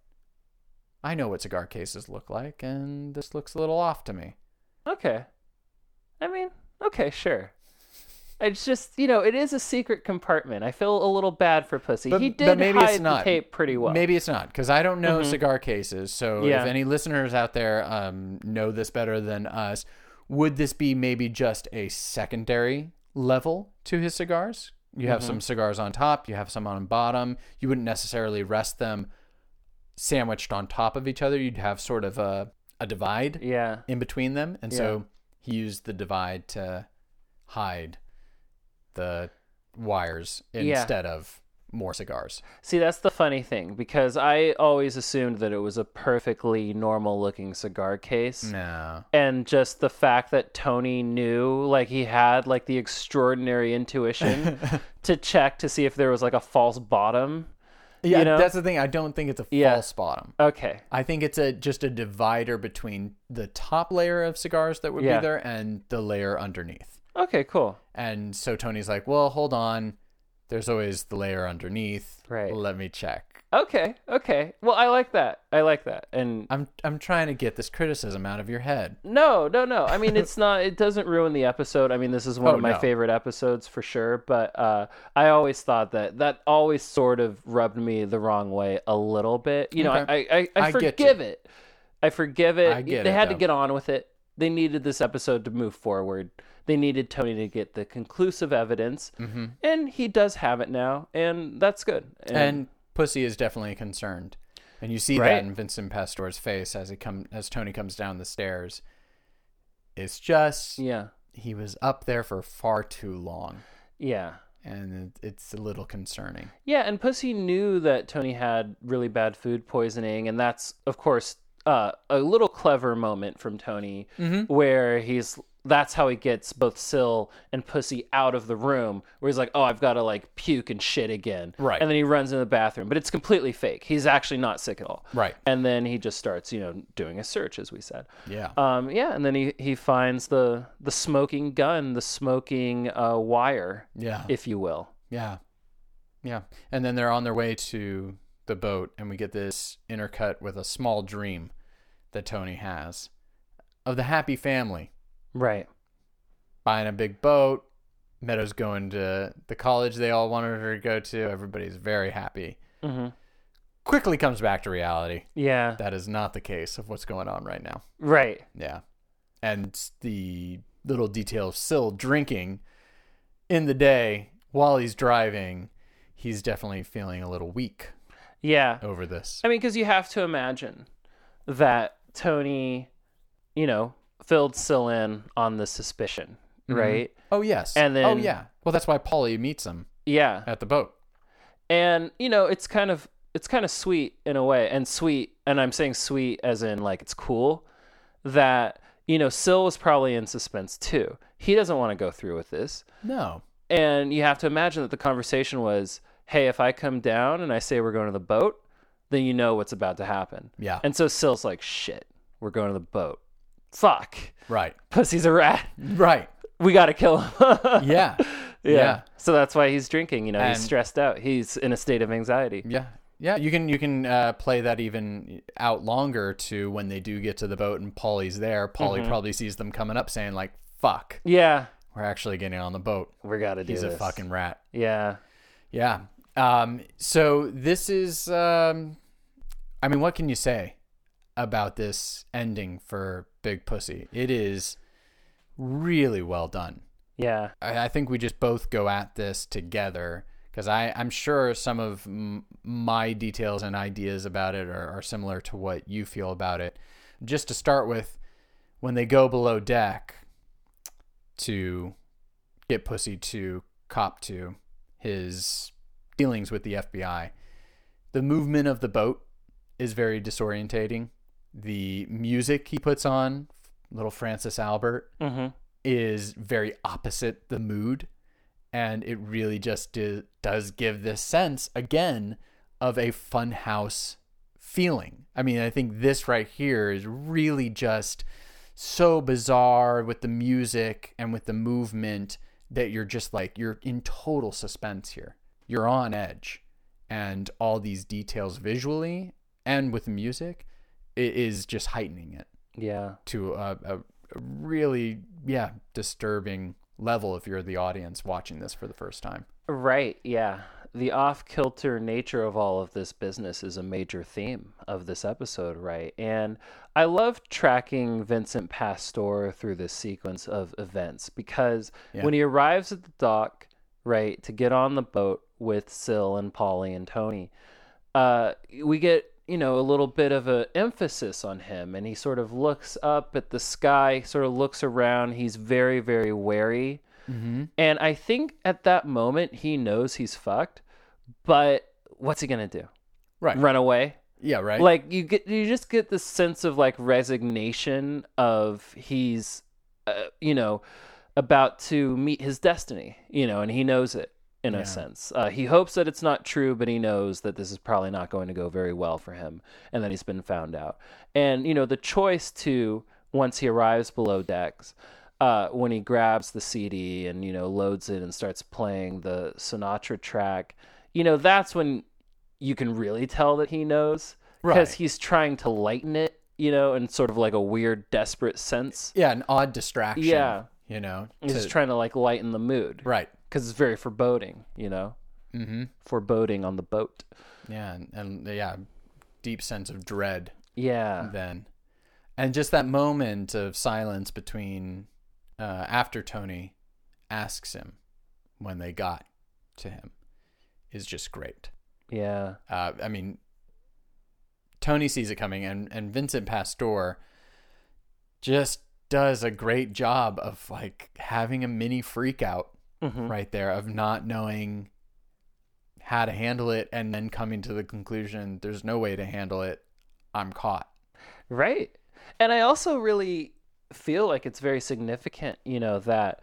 I know what cigar cases look like, and this looks a little off to me." Okay. I mean, okay, sure. It's just, you know, it is a secret compartment. I feel a little bad for Pussy. But- he but did maybe hide it's not. the tape pretty well. Maybe it's not because I don't know Mhm. cigar cases. So Yeah. if any listeners out there um, know this better than us, would this be maybe just a secondary level to his cigars? You have Mm-hmm. some cigars on top, you have some on bottom. You wouldn't necessarily rest them sandwiched on top of each other. You'd have sort of a, a divide Yeah. in between them. And so he used the divide to hide the wires Yeah. instead of more cigars. See, that's the funny thing because I always assumed that it was a perfectly normal looking cigar case. No. And just the fact that Tony knew, like, he had, like, the extraordinary intuition to check to see if there was, like, a false bottom. Yeah, You know? that's the thing. I don't think it's a Yeah. false bottom. Okay. I think it's a just a divider between the top layer of cigars that would Yeah. be there and the layer underneath. Okay, cool. And so Tony's like, "Well, hold on. There's always the layer underneath. Right. Let me check." Okay, okay. Well, I like that. I like that. And I'm I'm trying to get this criticism out of your head. no, no, no. I mean, it's not. It doesn't ruin the episode. I mean, this is one Oh, of my no. favorite episodes for sure. But uh, I always thought that that always sort of rubbed me the wrong way a little bit. You know, Okay. I, I, I, I forgive it. I forgive it. I get they it, had to get on with it. They needed this episode to move forward. They needed Tony to get the conclusive evidence, Mm-hmm. and he does have it now, and that's good. And Pussy is definitely concerned, and you see Right. that in Vincent Pastore's face as he come as Tony comes down the stairs. It's just yeah, he was up there for far too long, yeah. and it, it's a little concerning. Yeah, and Pussy knew that Tony had really bad food poisoning, and that's of course uh, a little clever moment from Tony, Mm-hmm. where he's that's how he gets both Sil and Pussy out of the room, where he's like, "Oh, I've got to like puke and shit again," Right. And then he runs in the bathroom, but it's completely fake. He's actually not sick at all, Right. And then he just starts, you know, doing a search, as we said. Yeah. Um, yeah, and then he, he finds the the smoking gun, the smoking uh, wire, yeah. if you will. Yeah. Yeah. And then they're on their way to the boat, and we get this intercut with a small dream that Tony has of the happy family Right. buying a big boat. Meadows going to the college they all wanted her to go to. Everybody's very happy. hmm Quickly comes back to reality. Yeah. That is not the case of what's going on right now. Right. Yeah. And the little detail of Sil drinking in the day while he's driving, he's definitely feeling a little weak Yeah. over this. I mean, because you have to imagine that Tony, you know, filled Sil in on the suspicion, mm-hmm. right? Oh yes. And then oh yeah. Well, that's why Paulie meets him Yeah. at the boat. And you know, it's kind of it's kind of sweet in a way, and sweet, and I'm saying sweet as in like it's cool that you know Sil was probably in suspense too. He doesn't want to go through with this, No. and you have to imagine that the conversation was, "Hey, if I come down and I say we're going to the boat, then you know what's about to happen." Yeah. And so Sil's like, "Shit, we're going to the boat. Fuck, right. pussy's a rat. Right. We got to kill him." Yeah. yeah. Yeah. So that's why he's drinking. You know, he's stressed out. He's in a state of anxiety. Yeah. Yeah, you can you can uh, play that even out longer to when they do get to the boat and Paulie's there. Paulie Mm-hmm. probably sees them coming up, saying like, "Fuck, Yeah, we're actually getting on the boat. we got to do this. He's this. a fucking rat." Yeah. Yeah. Um, so this is, um, I mean, what can you say about this ending for Big Pussy? It is really well done. Yeah. I, I think we just both go at this together because I'm sure some of m- my details and ideas about it are, are similar to what you feel about it. Just to start with, when they go below deck to get Pussy to cop to his dealings with the FBI, the movement of the boat is very disorientating. The music he puts on, little Francis Albert, Mm-hmm. is very opposite the mood and it really just do, does give this sense again of a funhouse feeling. I mean, I think this right here is really just so bizarre with the music and with the movement that you're just like you're in total suspense here. You're on edge and all these details visually and with the music is just heightening it Yeah. to a, a, really yeah disturbing level if you're the audience watching this for the first time Right. Yeah. The off kilter nature of all of this business is a major theme of this episode, right? And I love tracking Vincent Pastore through this sequence of events because Yeah. when he arrives at the dock, right, to get on the boat with Sil and Paulie and Tony, uh, we get you know a little bit of a emphasis on him, and he sort of looks up at the sky, sort of looks around. He's very very wary, and I think at that moment he knows he's fucked. But what's he gonna do? right Run away? yeah right Like you get you just get this sense of like resignation of he's uh, you know about to meet his destiny, you know, and he knows it in Yeah. a sense. Uh, he hopes that it's not true, but he knows that this is probably not going to go very well for him, and that he's been found out. And you know, the choice to once he arrives below decks, uh, when he grabs the CD and you know loads it and starts playing the Sinatra track, you know, that's when you can really tell that he knows because Right. he's trying to lighten it, you know, in sort of like a weird, desperate sense. Yeah, an odd distraction. Yeah. You know. He's to- just trying to like lighten the mood, Right. Because it's very foreboding, you know, Mm-hmm. foreboding on the boat. Yeah, and, and yeah, deep sense of dread Yeah, then. And just that moment of silence between uh, after Tony asks him when they got to him is just great. yeah, Uh, I mean, Tony sees it coming, and, and Vincent Pastore just does a great job of like having a mini freak out Mhm. right there of not knowing how to handle it and then coming to the conclusion there's no way to handle it. I'm caught. right. And I also really feel like it's very significant, you know, that,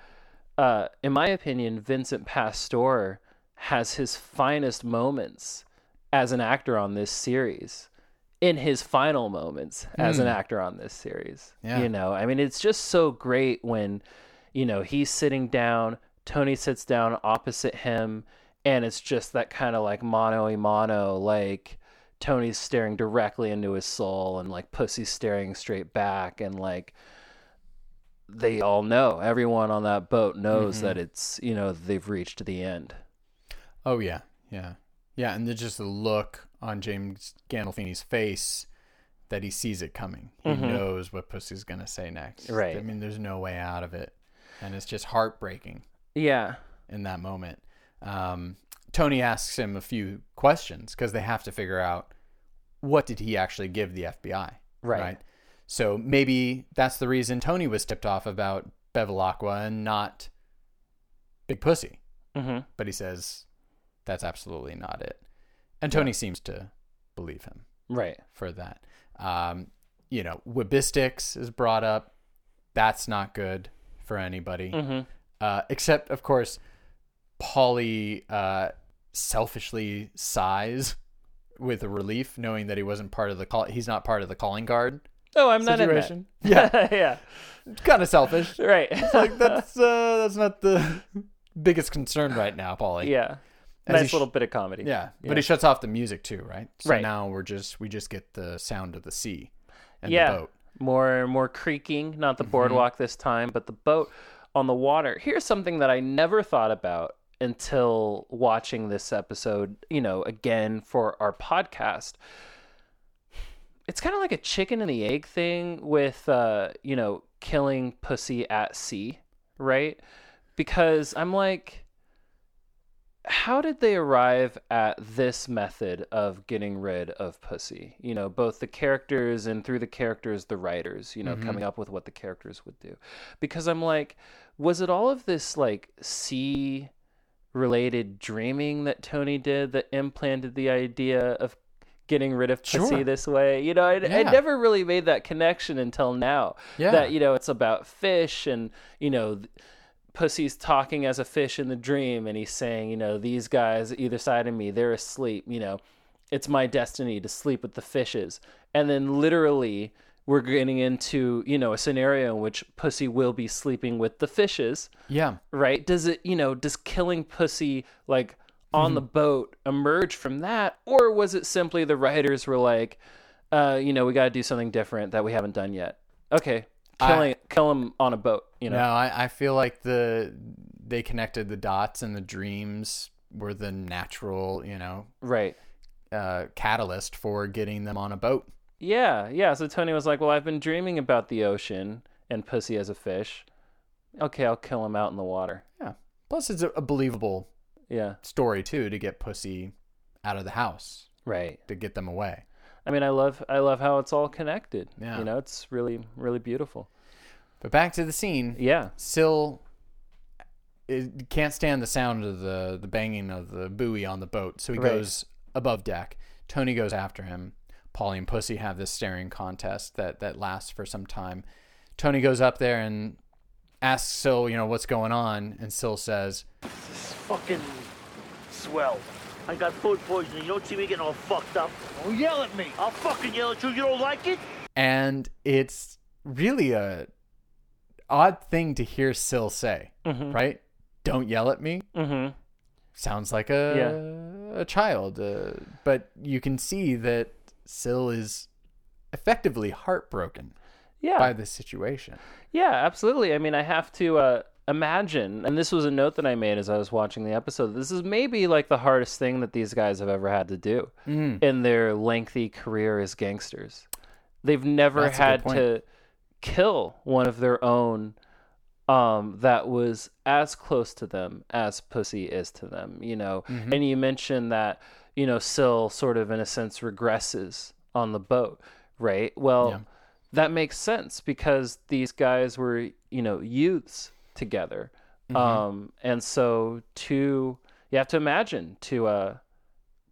uh, in my opinion, Vincent Pastore has his finest moments as an actor on this series. In his final moments as an Hmm. actor on this series, Yeah. you know, I mean, it's just so great when, you know, he's sitting down, Tony sits down opposite him, and it's just that kind of like mono a mono, like Tony's staring directly into his soul, and like Pussy's staring straight back, and like they all know, everyone on that boat knows that it's you know they've reached the end. Oh yeah, yeah, yeah, and there's just the look on James Gandolfini's face that he sees it coming. He Mhm. knows what Pussy's gonna say next. Right. I mean, there's no way out of it, and it's just heartbreaking Yeah, in that moment. Um, Tony asks him a few questions because they have to figure out what did he actually give the FBI. Right. So maybe that's the reason Tony was tipped off about Bevilacqua and not Big Pussy. hmm But he says that's absolutely not it. And Tony seems to believe him right, for that. Um, you know, Webistics is brought up. That's not good for anybody. hmm Uh, except, of course, Paulie uh, selfishly sighs with a relief, knowing that he wasn't part of the call. He's not part of the calling guard Oh, I'm not situation. in that. yeah, yeah. kind of selfish. right. like that's uh, that's not the biggest concern right now, Paulie. yeah, As nice sh- little bit of comedy. Yeah, Yeah. but he shuts off the music too, right? So Right. now we're just we just get the sound of the sea and yeah, the boat. more more creaking, not the Mm-hmm. boardwalk this time, but the boat on the water. Here's something that I never thought about until watching this episode, you know, again for our podcast. It's kind of like a chicken and the egg thing with uh, you know, killing pussy at sea, right? Because I'm like how did they arrive at this method of getting rid of pussy? You know, both the characters and through the characters, the writers, you know, mm-hmm. coming up with what the characters would do. Because I'm like, was it all of this like sea related dreaming that Tony did that implanted the idea of getting rid of pussy Sure. this way? You know, I, I never really made that connection until now. Yeah. That, you know, it's about fish and, you know, Pussy's talking as a fish in the dream, and he's saying, you know, these guys either side of me, they're asleep. You know, it's my destiny to sleep with the fishes. And then literally, we're getting into, you know, a scenario in which Pussy will be sleeping with the fishes, Yeah, right? Does it, you know, does killing Pussy like on the boat emerge from that? Or was it simply the writers were like, uh, you know, we got to do something different that we haven't done yet? Okay. I- Killing, kill him on a boat, you know? no, I, I feel like the they connected the dots and the dreams were the natural, you know, Right. uh, catalyst for getting them on a boat. Yeah, yeah. So Tony was like, "Well, I've been dreaming about the ocean and pussy as a fish. Okay, I'll kill him out in the water." Yeah. Plus, it's a, a believable Yeah, story too to get pussy out of the house right. to get them away. I mean, I love, I love how it's all connected. Yeah. You know, it's really, really beautiful. But back to the scene. Yeah, Sil it can't stand the sound of the the banging of the buoy on the boat, so he Right. goes above deck. Tony goes after him. Paulie and Pussy have this staring contest that that lasts for some time. Tony goes up there and asks Sil, you know, what's going on, and Sil says, This fucking swell. I got food poisoning. You don't see me getting all fucked up. Don't yell at me. I'll fucking yell at you. You don't like it? and it's really a odd thing to hear Sil say, Mhm. right? Don't yell at me. mm-hmm. sounds like a a child, uh, but you can see that Sil is effectively heartbroken Yeah. by this situation. Yeah, absolutely. I mean, I have to uh, imagine, and this was a note that I made as I was watching the episode. This is maybe like the hardest thing that these guys have ever had to do Mm. in their lengthy career as gangsters. They've never That's had to kill one of their own um, that was as close to them as Pussy is to them, you know. Mm-hmm. And you mentioned that, you know, Sil sort of in a sense regresses on the boat, right? Well, Yeah. that makes sense because these guys were, you know, youths together. Mm-hmm. Um, and so to you have to imagine to uh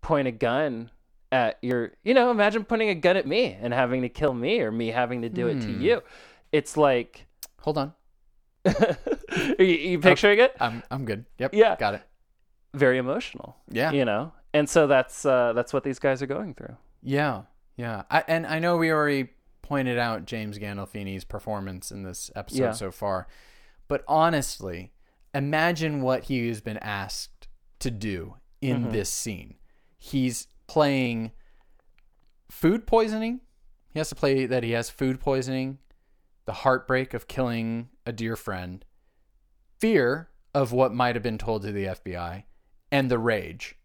point a gun at your you know, imagine pointing a gun at me and having to kill me or me having to do it to Hmm. you. It's like Hold on. are you, you picturing it? I'm I'm good. Yep. Yeah. Got it. Very emotional. Yeah. You know? And so that's uh that's what these guys are going through. Yeah. Yeah. I, and I know we already pointed out James Gandolfini's performance in this episode Yeah. so far, but honestly, imagine what he has been asked to do in Mm-hmm. this scene. He's playing food poisoning. He has to play that he has food poisoning, the heartbreak of killing a dear friend, fear of what might have been told to the FBI, and the rage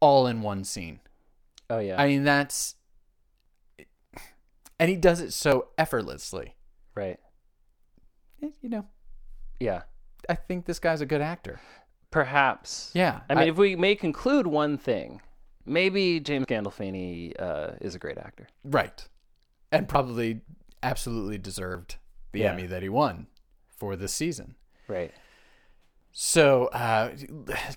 all in one scene. Oh yeah. I mean, that's. And he does it so effortlessly. right. Eh, You know, Yeah. I think this guy's a good actor. Perhaps. Yeah. I mean, if we may conclude one thing, maybe James Gandolfini uh, is a great actor. right. And probably absolutely deserved the Yeah. Emmy that he won for this season. Right. So, uh,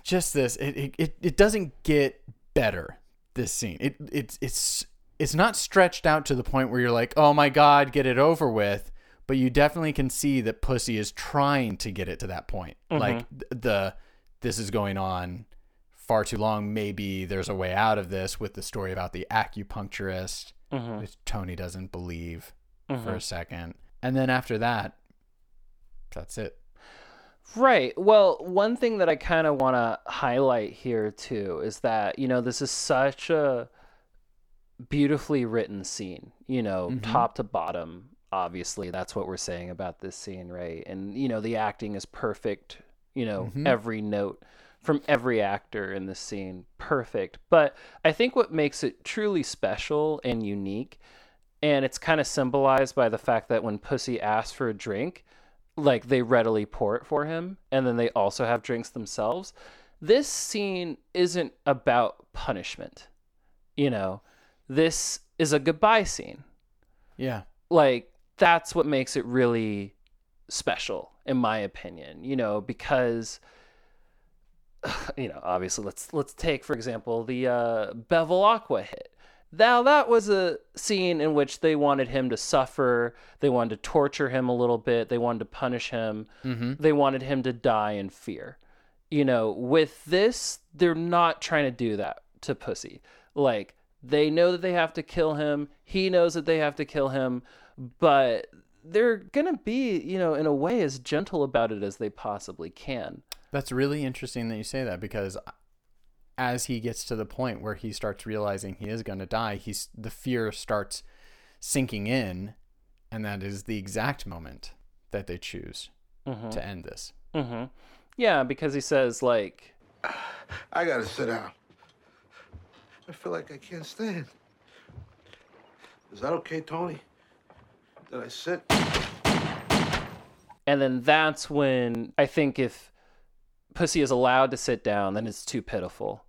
just this, it, it, it, it doesn't get better. This scene, it it's it's it's not stretched out to the point where you're like, oh my god, get it over with. But you definitely can see that Pussy is trying to get it to that point. Mm-hmm. Like th- the this is going on far too long. Maybe there's a way out of this with the story about the acupuncturist, mm-hmm. which Tony doesn't believe for mm-hmm. a second, and then after that, that's it. Right. Well, one thing that I kind of want to highlight here too is that, you know, this is such a beautifully written scene, you know, top to bottom. Obviously, that's what we're saying about this scene, right? And, you know, the acting is perfect, you know, mm-hmm. every note from every actor in this scene, perfect. But I think what makes it truly special and unique, and it's kind of symbolized by the fact that when Pussy asks for a drink, like they readily pour it for him and then they also have drinks themselves this scene isn't about punishment you know this is a goodbye scene Yeah. like that's what makes it really special in my opinion you know because you know obviously let's let's take for example the uh Bevilacqua hit. Now that was a scene in which they wanted him to suffer they wanted to torture him a little bit they wanted to punish him they wanted him to die in fear. You know with this they're not trying to do that to pussy. Like they know that they have to kill him he knows that they have to kill him but they're gonna be you know in a way as gentle about it as they possibly can That's really interesting that you say that because as he gets to the point where he starts realizing he is going to die, he's the fear starts sinking in, and that is the exact moment that they choose to end this. mm-hmm. yeah because he says like I gotta sit down. I feel like I can't stand. Is that okay, Tony? Did I sit? And then that's when I think if Pussy is allowed to sit down, then it's too pitiful.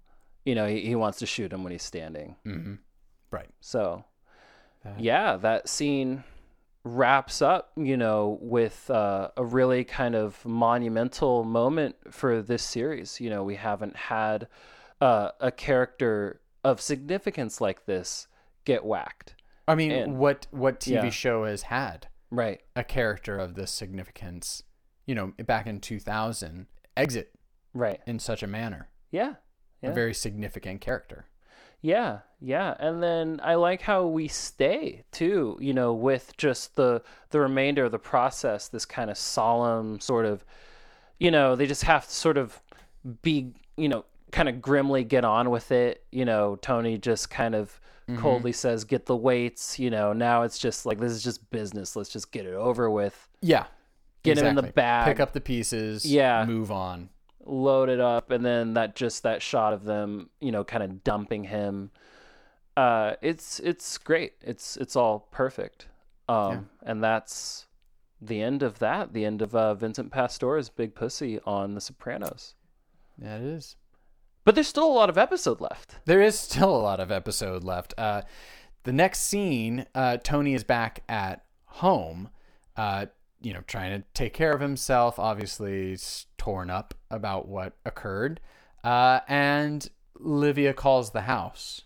You know, he, he wants to shoot him when he's standing. Mm-hmm. Right. So, yeah, that scene wraps up, you know, with uh, a really kind of monumental moment for this series. You know, we haven't had uh, a character of significance like this get whacked. I mean, And- what what TV yeah. show has had Right. a character of this significance? You know, back in 2000, exit Right. in such a manner. Yeah. Yeah. A very significant character. Yeah, yeah. And then I like how we stay too, you know, with just the the remainder of the process, this kind of solemn sort of you know, they just have to sort of be, you know, kind of grimly get on with it. You know, Tony just kind of Mm-hmm. coldly says, "Get the weights." You know, now it's just like this is just business. Let's just get it over with. Yeah. Get him in the bag. Pick up the pieces. Yeah. Move on. load it up and then that just that shot of them you know kind of dumping him uh it's it's great it's it's all perfect um and that's the end of that the end of uh vincent pastore's big pussy on the sopranos Yeah, it is. But there's still a lot of episode left There is still a lot of episode left. Uh, the next scene, uh, Tony is back at home, uh, you know, trying to take care of himself. Obviously, he's torn up about what occurred. Uh, and Livia calls the house.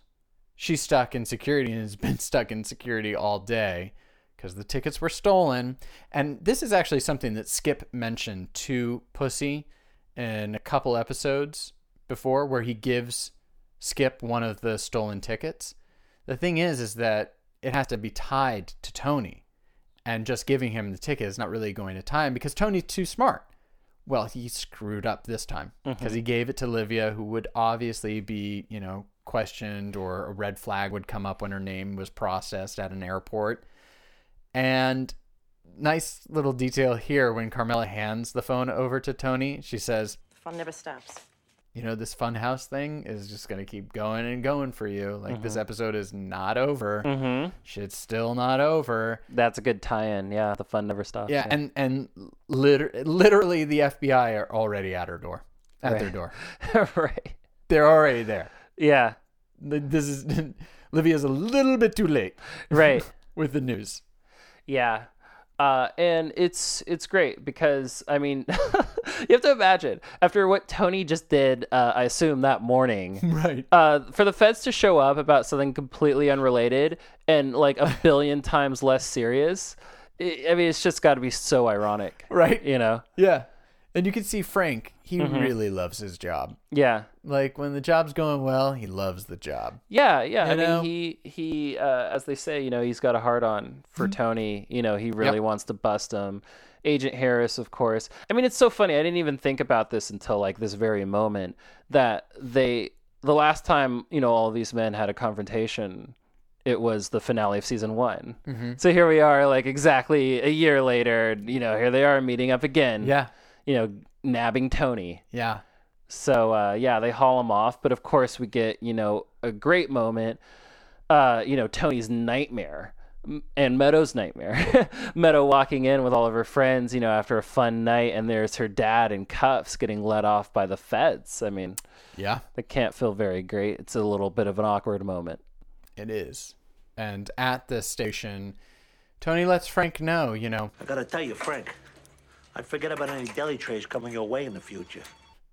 She's stuck in security and has been stuck in security all day because the tickets were stolen. And this is actually something that Skip mentioned to Pussy in a couple episodes before, where he gives Skip one of the stolen tickets. The thing is, is that it has to be tied to Tony, and just giving him the ticket is not really going to tie him because Tony's too smart. Well, he screwed up this time mm-hmm. because he gave it to Livia, who would obviously be, you know, questioned or a red flag would come up when her name was processed at an airport. And nice little detail here when Carmela hands the phone over to Tony, she says, The fun never stops. You know, this funhouse thing is just going to keep going and going for you. Like, this episode is not over. mm-hmm. Shit's still not over. that's a good tie-in yeah the fun never stops Yeah, and and liter- literally the FBI are already at her door, at their door. right They're already there. yeah This is Livia's a little bit too late right with the news. Yeah. Uh, and it's it's great because I mean, you have to imagine after what Tony just did. Uh, I assume that morning, Right. uh, for the feds to show up about something completely unrelated and like a billion times less serious. I I mean, it's just got to be so ironic, Right. you know? Yeah. And you can see Frank, he Mm-hmm. really loves his job. Yeah, Like when the job's going well, he loves the job. yeah, yeah. You I know? mean, he he, uh, as they say, you know, he's got a heart on for Tony. You know, he really Yep. wants to bust him. Agent Harris, of course. I mean, it's so funny. I didn't even think about this until like this very moment that they the last time you know all these men had a confrontation. It was the finale of season one. So here we are, like exactly a year later. You know, here they are meeting up again. Yeah. You know, nabbing Tony. Yeah. So uh, yeah, they haul him off, but of course we get you know a great moment. Uh, you know Tony's nightmare and Meadow's nightmare. Meadow walking in with all of her friends, you know, after a fun night, and there's her dad in cuffs getting let off by the feds. I mean, Yeah. that can't feel very great. It's a little bit of an awkward moment. It is. And at the station, Tony lets Frank know, you know, I gotta tell you, Frank, I'd forget about any deli trays coming your way in the future.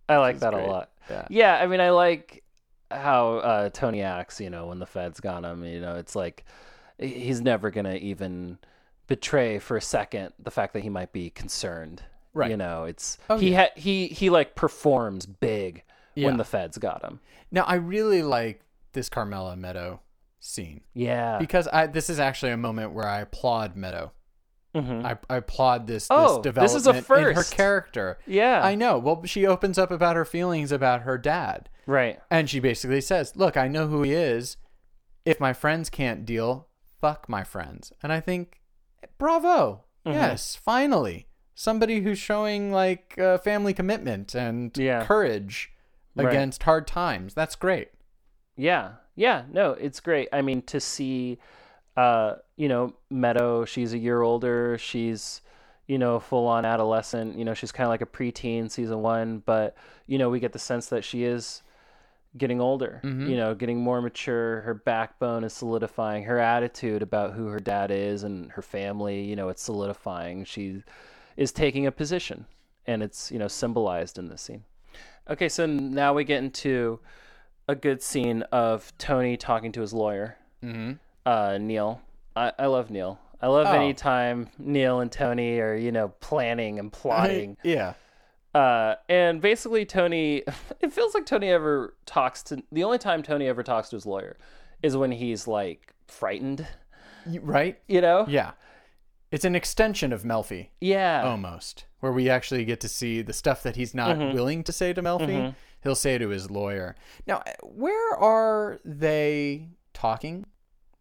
I like that great. a lot. Yeah. Yeah, I mean, I like how uh, Tony acts. You know, when the feds got him, you know, it's like he's never gonna even betray for a second the fact that he might be concerned. Right. You know, it's Oh, he yeah. ha- he he like performs big Yeah. when the feds got him. Now I really like this Carmela Meadow scene Yeah. because I this is actually a moment where I applaud Meadow. Mhm. I, I applaud this Oh, this this is a first. in her character. Yeah. I know. Well, she opens up about her feelings about her dad, right. and she basically says, "Look, I know who he is. If my friends can't deal, fuck my friends." And I think, bravo. Mm-hmm. Yes, finally, somebody who's showing like uh, family commitment and Yeah. courage Right. against hard times. That's great. Yeah. Yeah. No, it's great. I mean, to see, uh, you know, Meadow, she's a year older. She's, you know, full on adolescent. You know, she's kind of like a preteen season one, but, you know, we get the sense that she is getting older, you know, getting more mature. Her backbone is solidifying. Her attitude about who her dad is and her family, you know, it's solidifying. She is taking a position and it's, you know, symbolized in this scene. Okay, so now we get into a good scene of Tony talking to his lawyer, Mm-hmm. Uh, Neil. I, I love Neil. I love Oh. any time Neil and Tony are, you know, planning and plotting. yeah. Uh, and basically, Tony, it feels like Tony ever talks to, the only time Tony ever talks to his lawyer is when he's like frightened, Right? you know? Yeah. It's an extension of Melfi Yeah. almost, where we actually get to see the stuff that he's not Mm-hmm. willing to say to Melfi. He'll say to his lawyer. Now, where are they talking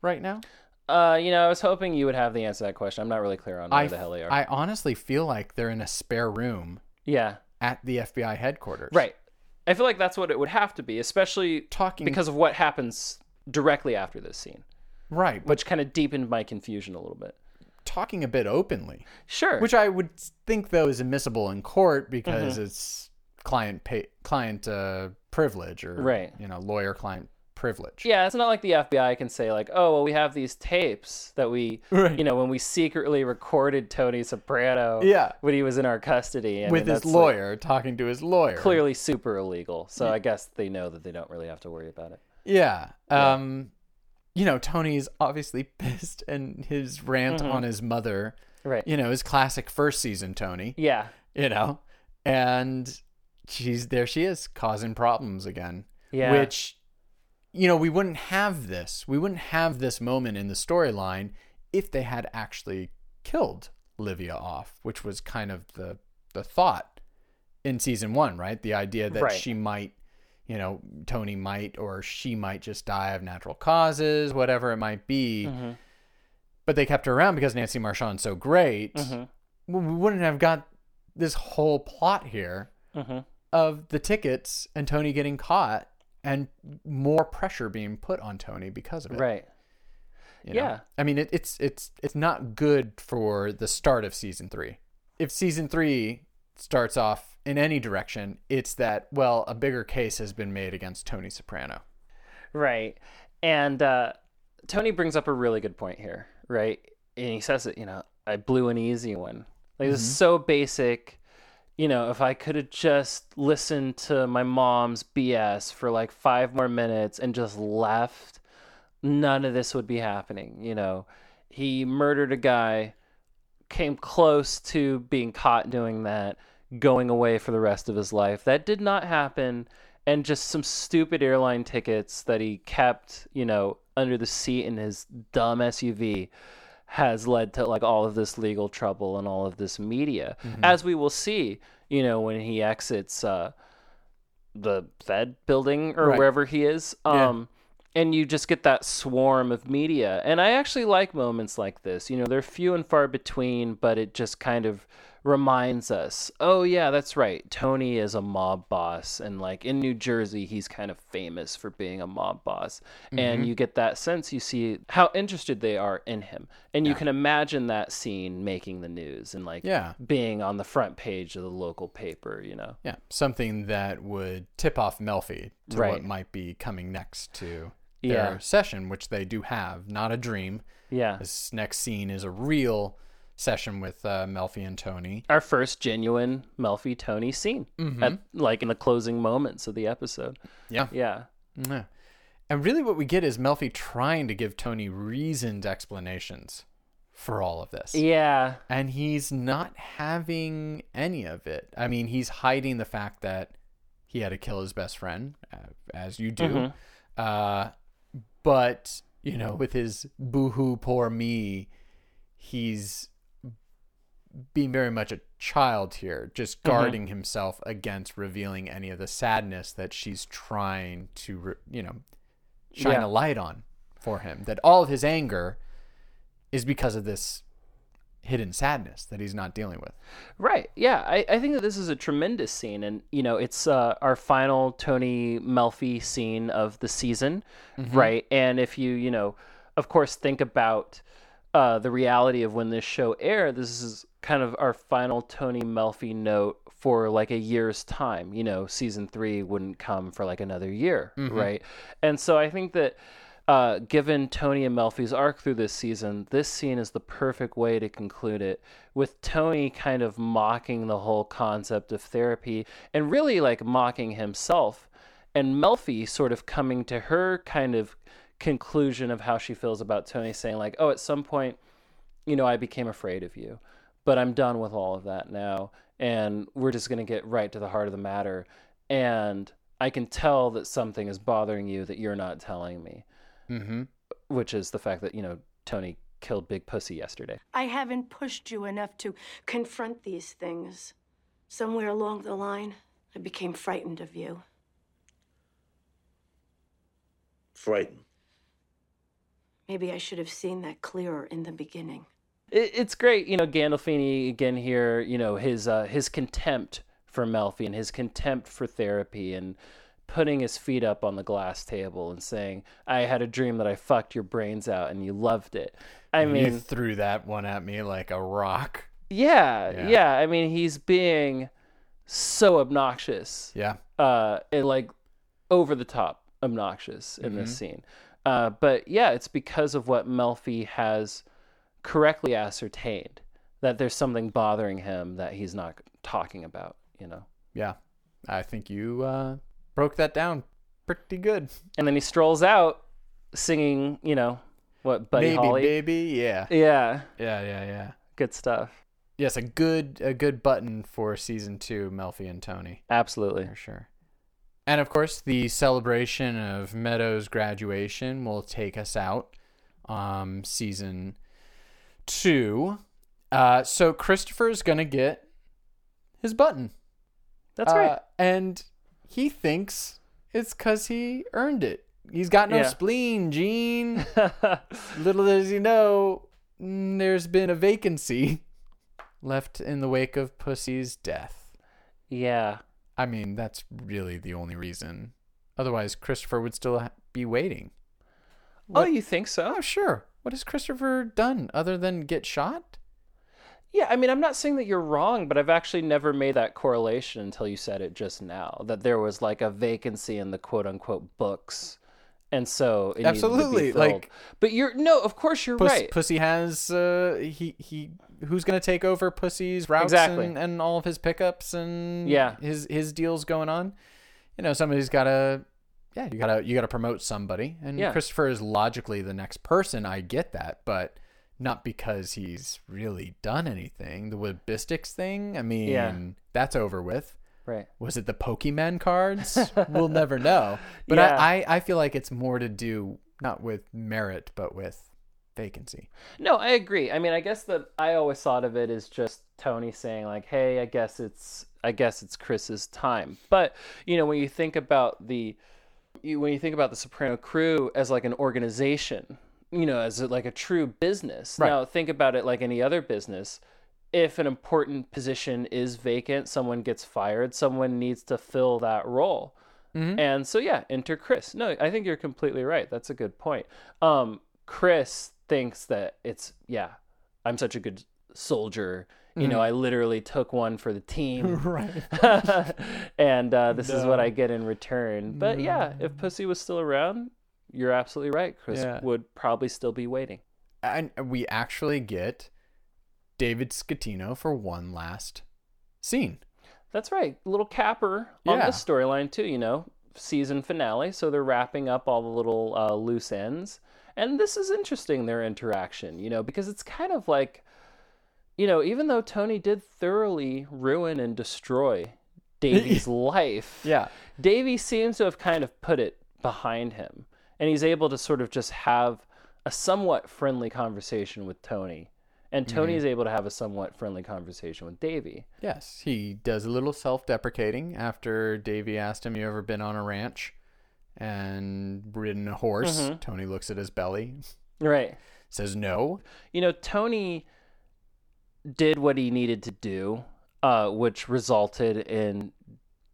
right now? Uh, you know, I was hoping you would have the answer to that question. I'm not really clear on where I, the hell they are. I honestly feel like they're in a spare room yeah. at the FBI headquarters. Right. I feel like that's what it would have to be, especially Talking because of what happens directly after this scene, Right. Which kind of deepened my confusion a little bit. talking a bit openly. Sure. Which I would think though is admissible in court because Mm-hmm. it's client pay, client uh, privilege or Right. you know lawyer client privilege. yeah, it's not like the FBI can say like, "Oh, well, we have these tapes that we, Right. you know, when we secretly recorded Tony Soprano, Yeah. when he was in our custody, I with mean, his that's, like, lawyer talking to his lawyer. clearly super illegal. So I guess they know that they don't really have to worry about it. Yeah. Um you know Tony's obviously pissed and his rant on his mother, Mm-hmm. Right. you know, his classic first season Tony, Yeah. you know. And she's there she is causing problems again. Yeah. Which you know, we wouldn't have this. We wouldn't have this moment in the storyline if they had actually killed Livia off, which was kind of the the thought in season 1, right? The idea that Right. she might, you know, Tony might or she might just die of natural causes, whatever it might be. Mm-hmm. But they kept her around because Nancy Marchand's so great. Mm-hmm. We wouldn't have got this whole plot here Mm-hmm. of the tickets and Tony getting caught and more pressure being put on Tony because of it. Right. you know? Yeah. I mean, it, it's it's it's not good for the start of season three. If season three starts off in any direction, it's that well, a bigger case has been made against Tony Soprano. Right. And uh, Tony brings up a really good point here, right? And he says it, you know, I blew an easy one. Like, this is so basic. You know, if I could have just listened to my mom's BS for like five more minutes and just left, none of this would be happening. You know, he murdered a guy, came close to being caught doing that, going away for the rest of his life. That did not happen. And just some stupid airline tickets that he kept, you know, under the seat in his dumb SUV has led to like all of this legal trouble and all of this media. As we will see, you know, when he exits uh the Fed building or Right. wherever he is. Yeah. Um and you just get that swarm of media. And I actually like moments like this. You know, they're few and far between, but it just kind of reminds us, oh yeah, that's right. Tony is a mob boss and like in New Jersey, he's kind of famous for being a mob boss. And mm-hmm. you get that sense you see how interested they are in him. And you can imagine that scene making the news and like Yeah. being on the front page of the local paper, you know. Yeah, something that would tip off Melfi to Right. what might be coming next to their Yeah. session, which they do have, not a dream. Yeah. This next scene is a real session with uh, Melfi and Tony. our first genuine Melfi Tony scene, at, like in the closing moments of the episode. Yeah. Yeah, Yeah. And really, what we get is Melfi trying to give Tony reasoned explanations for all of this. yeah, And he's not having any of it. I mean, he's hiding the fact that he had to kill his best friend, uh, as you do. Uh, but, you know, with his boohoo, poor me, he's being very much a child here, just guarding himself against revealing any of the sadness that she's trying to, you know, shine Yeah. a light on for him. That all of his anger is because of this hidden sadness that he's not dealing with. right. Yeah, I, I think that this is a tremendous scene, and you know, it's uh, our final Tony Melfi scene of the season, right? And if you, you know, of course, think about uh, the reality of when this show aired, this is kind of our final Tony Melfi note for like a year's time. You know, season three wouldn't come for like another year, right? And so I think that uh, given Tony and Melfi's arc through this season, this scene is the perfect way to conclude it, with Tony kind of mocking the whole concept of therapy and really like mocking himself, and Melfi sort of coming to her kind of conclusion of how she feels about Tony, saying, like, oh, at some point, you know, I became afraid of you, but I'm done with all of that now. And we're just going to get right to the heart of the matter. And I can tell that something is bothering you that you're not telling me, Mm-hmm. which is the fact that, you know, Tony killed Big Pussy yesterday. I haven't pushed you enough to confront these things. Somewhere along the line, I became frightened of you. Frightened. Maybe I should have seen that clearer in the beginning. It, it's great, you know, Gandolfini again here, you know, his uh, his contempt for Melfi and his contempt for therapy and putting his feet up on the glass table and saying, "I had a dream that I fucked your brains out and you loved it." I mean, you threw that one at me like a rock. yeah, Yeah. yeah, I mean, he's being so obnoxious. Yeah. uh, and like over the top obnoxious in this scene. Uh, but yeah, it's because of what Melfi has correctly ascertained that there's something bothering him that he's not talking about, you know. Yeah. I think you uh, broke that down pretty good. And then he strolls out singing, you know, what Buddy Maybe, Holly. baby. Yeah. Yeah, Yeah, yeah, yeah. good stuff. Yes, a good a good button for season two, Melfi and Tony. Absolutely. For sure. And of course, the celebration of Meadows' graduation will take us out. Um, season two. Uh, so Christopher's gonna get his button. That's Uh, right. And he thinks it's because he earned it. He's got no Yeah. spleen, Gene. Little does he know, mm, there's been a vacancy left in the wake of Pussy's death. yeah. I mean, that's really the only reason. Otherwise, Christopher would still ha- be waiting. Oh, you think so? Oh, sure. What has Christopher done other than get shot? Yeah, I mean, I'm not saying that you're wrong, but I've actually never made that correlation until you said it just now that there was like a vacancy in the quote unquote books. And so it needed to be Absolutely, like- but you're no, of course you're Puss, right. Pussy has uh, he he who's gonna take over Pussy's routes Exactly. and, and all of his pickups and Yeah. his his deals going on. You know, somebody's gotta yeah, you gotta you gotta promote somebody. And Yeah. Christopher is logically the next person. I get that, but not because he's really done anything. The Webistics thing, I mean, Yeah. that's over with. Right. Was it the Pokemon cards? we'll never know. But Yeah. I, I, I feel like it's more to do not with merit, but with vacancy. No, I agree. I mean, I guess that I always thought of it as just Tony saying like, "Hey, I guess it's I guess it's Chris's time." But, you know, when you think about the you, when you think about the Soprano crew as like an organization, you know, as like a true business. Right. Now, think about it like any other business. If an important position is vacant, someone gets fired, someone needs to fill that role. And so yeah, enter Chris. No, I think you're completely right. That's a good point. Um, Chris thinks that it's yeah, I'm such a good soldier. You know, I literally took one for the team. Right. and uh, this is what I get in return. But yeah, if Pussy was still around, you're absolutely right. Chris Yeah. would probably still be waiting. And we actually get David Scatino for one last scene. That's right. Little capper on Yeah. this storyline too. You know, season finale. So they're wrapping up all the little uh, loose ends, and this is interesting. Their interaction, you know, because it's kind of like, you know, even though Tony did thoroughly ruin and destroy Davy's life, Yeah. Davy seems to have kind of put it behind him, and he's able to sort of just have a somewhat friendly conversation with Tony. And Tony is able to have a somewhat friendly conversation with Davy. Yes. He does a little self deprecating after Davy asked him, You ever been on a ranch and ridden a horse? Tony looks at his belly, Right. says no. you know, Tony did what he needed to do, uh, which resulted in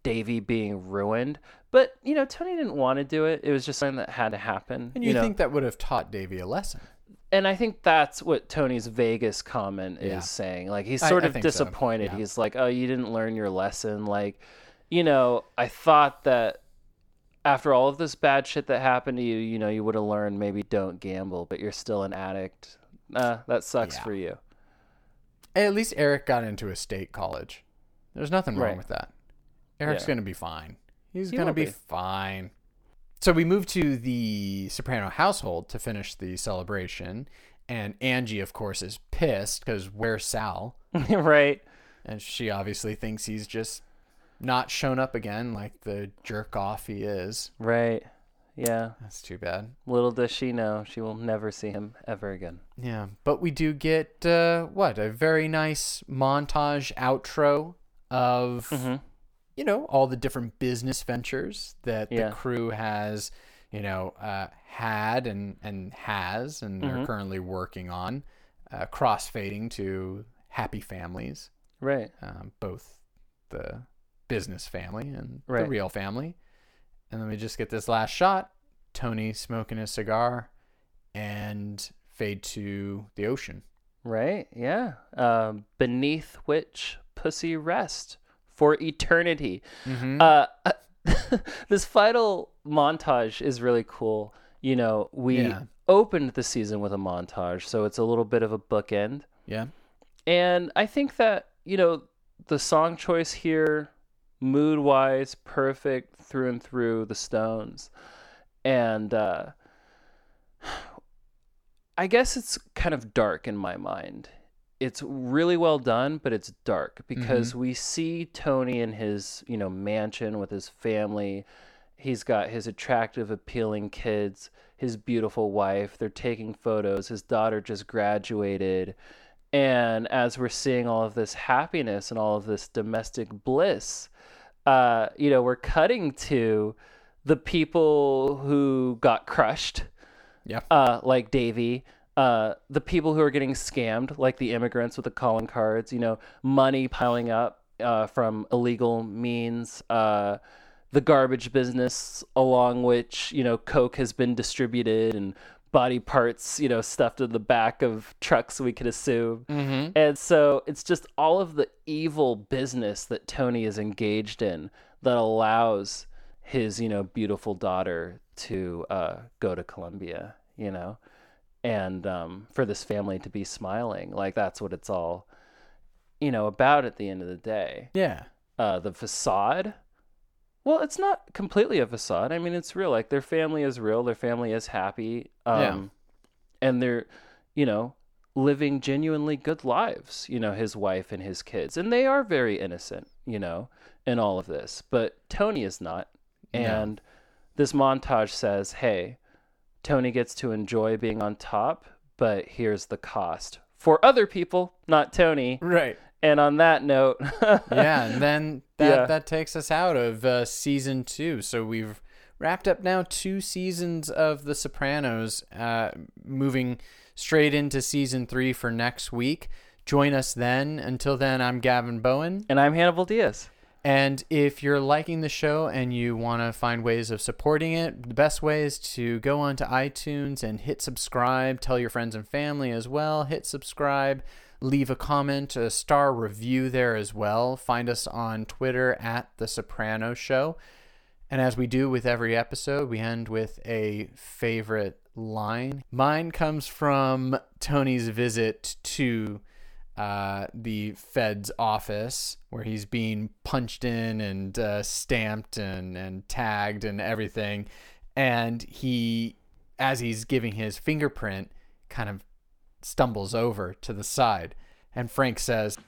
Davy being ruined. But you know, Tony didn't want to do it. It was just something that had to happen. And you, know? think that would have taught Davy a lesson. And I think that's what Tony's Vegas comment is Yeah. saying. Like he's sort I of so, disappointed. yeah. He's like, "Oh, you didn't learn your lesson." Like, you know, I thought that after all of this bad shit that happened to you, you know, you would have learned maybe don't gamble, but you're still an addict. Uh, that sucks Yeah. for you. At least Eric got into a state college. There's nothing wrong Right. with that. Eric's going to be fine. He's He going to be, be. fine. So we move to the Soprano household to finish the celebration. And Angie, of course, is pissed because where's Sal? right. And she obviously thinks he's just not shown up again like the jerk off he is. Right. Yeah. That's too bad. Little does she know, she will never see him ever again. Yeah, but we do get uh, what a very nice montage outro of Mm-hmm. You know all the different business ventures that Yeah. the crew has you know uh, had and and has and Mm-hmm. are currently working on, uh, crossfading to happy families, Right. um, both the business family and the real family, and then we just get this last shot: Tony smoking a cigar, and fade to the ocean. Right. Yeah. Um, beneath which pussy rest for eternity. Uh, this final montage is really cool. You know, we Yeah. opened the season with a montage, so it's a little bit of a bookend. Yeah. And I think that, you know, the song choice here, mood wise, perfect through and through the Stones. And uh, I guess it's kind of dark in my mind. It's really well done, but it's dark because we see Tony in his, you know, mansion with his family. He's got his attractive, appealing kids, his beautiful wife. They're taking photos. His daughter just graduated. And as we're seeing all of this happiness and all of this domestic bliss, uh, you know, we're cutting to the people who got crushed, Yeah. uh, like Davy, uh, the people who are getting scammed, like the immigrants with the calling cards, you know, money piling up uh, from illegal means, uh, the garbage business along which, you know, Coke has been distributed and body parts, you know, stuffed in the back of trucks, we could assume. Mm-hmm. And so it's just all of the evil business that Tony is engaged in that allows his, you know, beautiful daughter to uh, go to Columbia, you know, and um, for this family to be smiling. Like that's what it's all, you know, about at the end of the day. Yeah. Uh, the facade. Well, it's not completely a facade. I mean, it's real. Like their family is real. Their family is happy. Um, Yeah. And they're, you know, living genuinely good lives. You know, his wife and his kids, and they are very innocent. You know, in all of this, but Tony is not. And this montage says, "Hey, Tony gets to enjoy being on top, but here's the cost for other people, not Tony." Right. And on that note, yeah, and then that Yeah. that takes us out of uh, season two. So we've wrapped up now two seasons of The Sopranos, uh, moving straight into season three for next week. Join us then. Until then, I'm Gavin Bowen. and I'm Hannibal Diaz. And if you're liking the show and you want to find ways of supporting it, the best way is to go onto iTunes and hit subscribe. Tell your friends and family as well. Hit subscribe. Leave a comment, a star review there as well. Find us on Twitter at The Soprano Show. And as we do with every episode, we end with a favorite line. Mine comes from Tony's visit to uh, the Fed's office where he's being punched in and uh, stamped and, and tagged and everything. And he, as he's giving his fingerprint, kind of stumbles over to the side. And Frank says,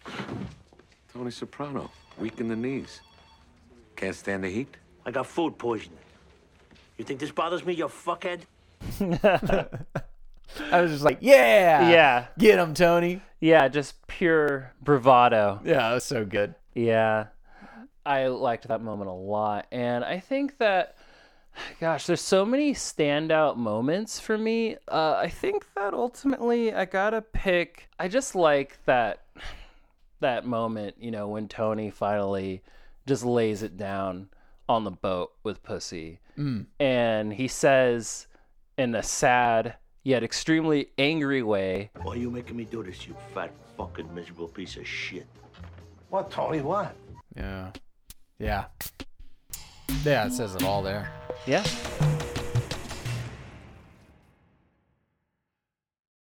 Tony Soprano, weak in the knees. Can't stand the heat? I got food poisoning. You think this bothers me, you fuckhead? I was just like, yeah, Yeah. get him, Tony. Yeah, just pure bravado. Yeah, that was so good. Yeah. I liked that moment a lot. And I think that, gosh, there's so many standout moments for me. Uh, I think that ultimately I gotta pick. I just like that that moment, you know, when Tony finally just lays it down on the boat with Pussy. And he says in a sad yet extremely angry way, Why are you making me do this, you fat fucking miserable piece of shit? What, Tony? What? Yeah. Yeah. Yeah, it says it all there. Yeah.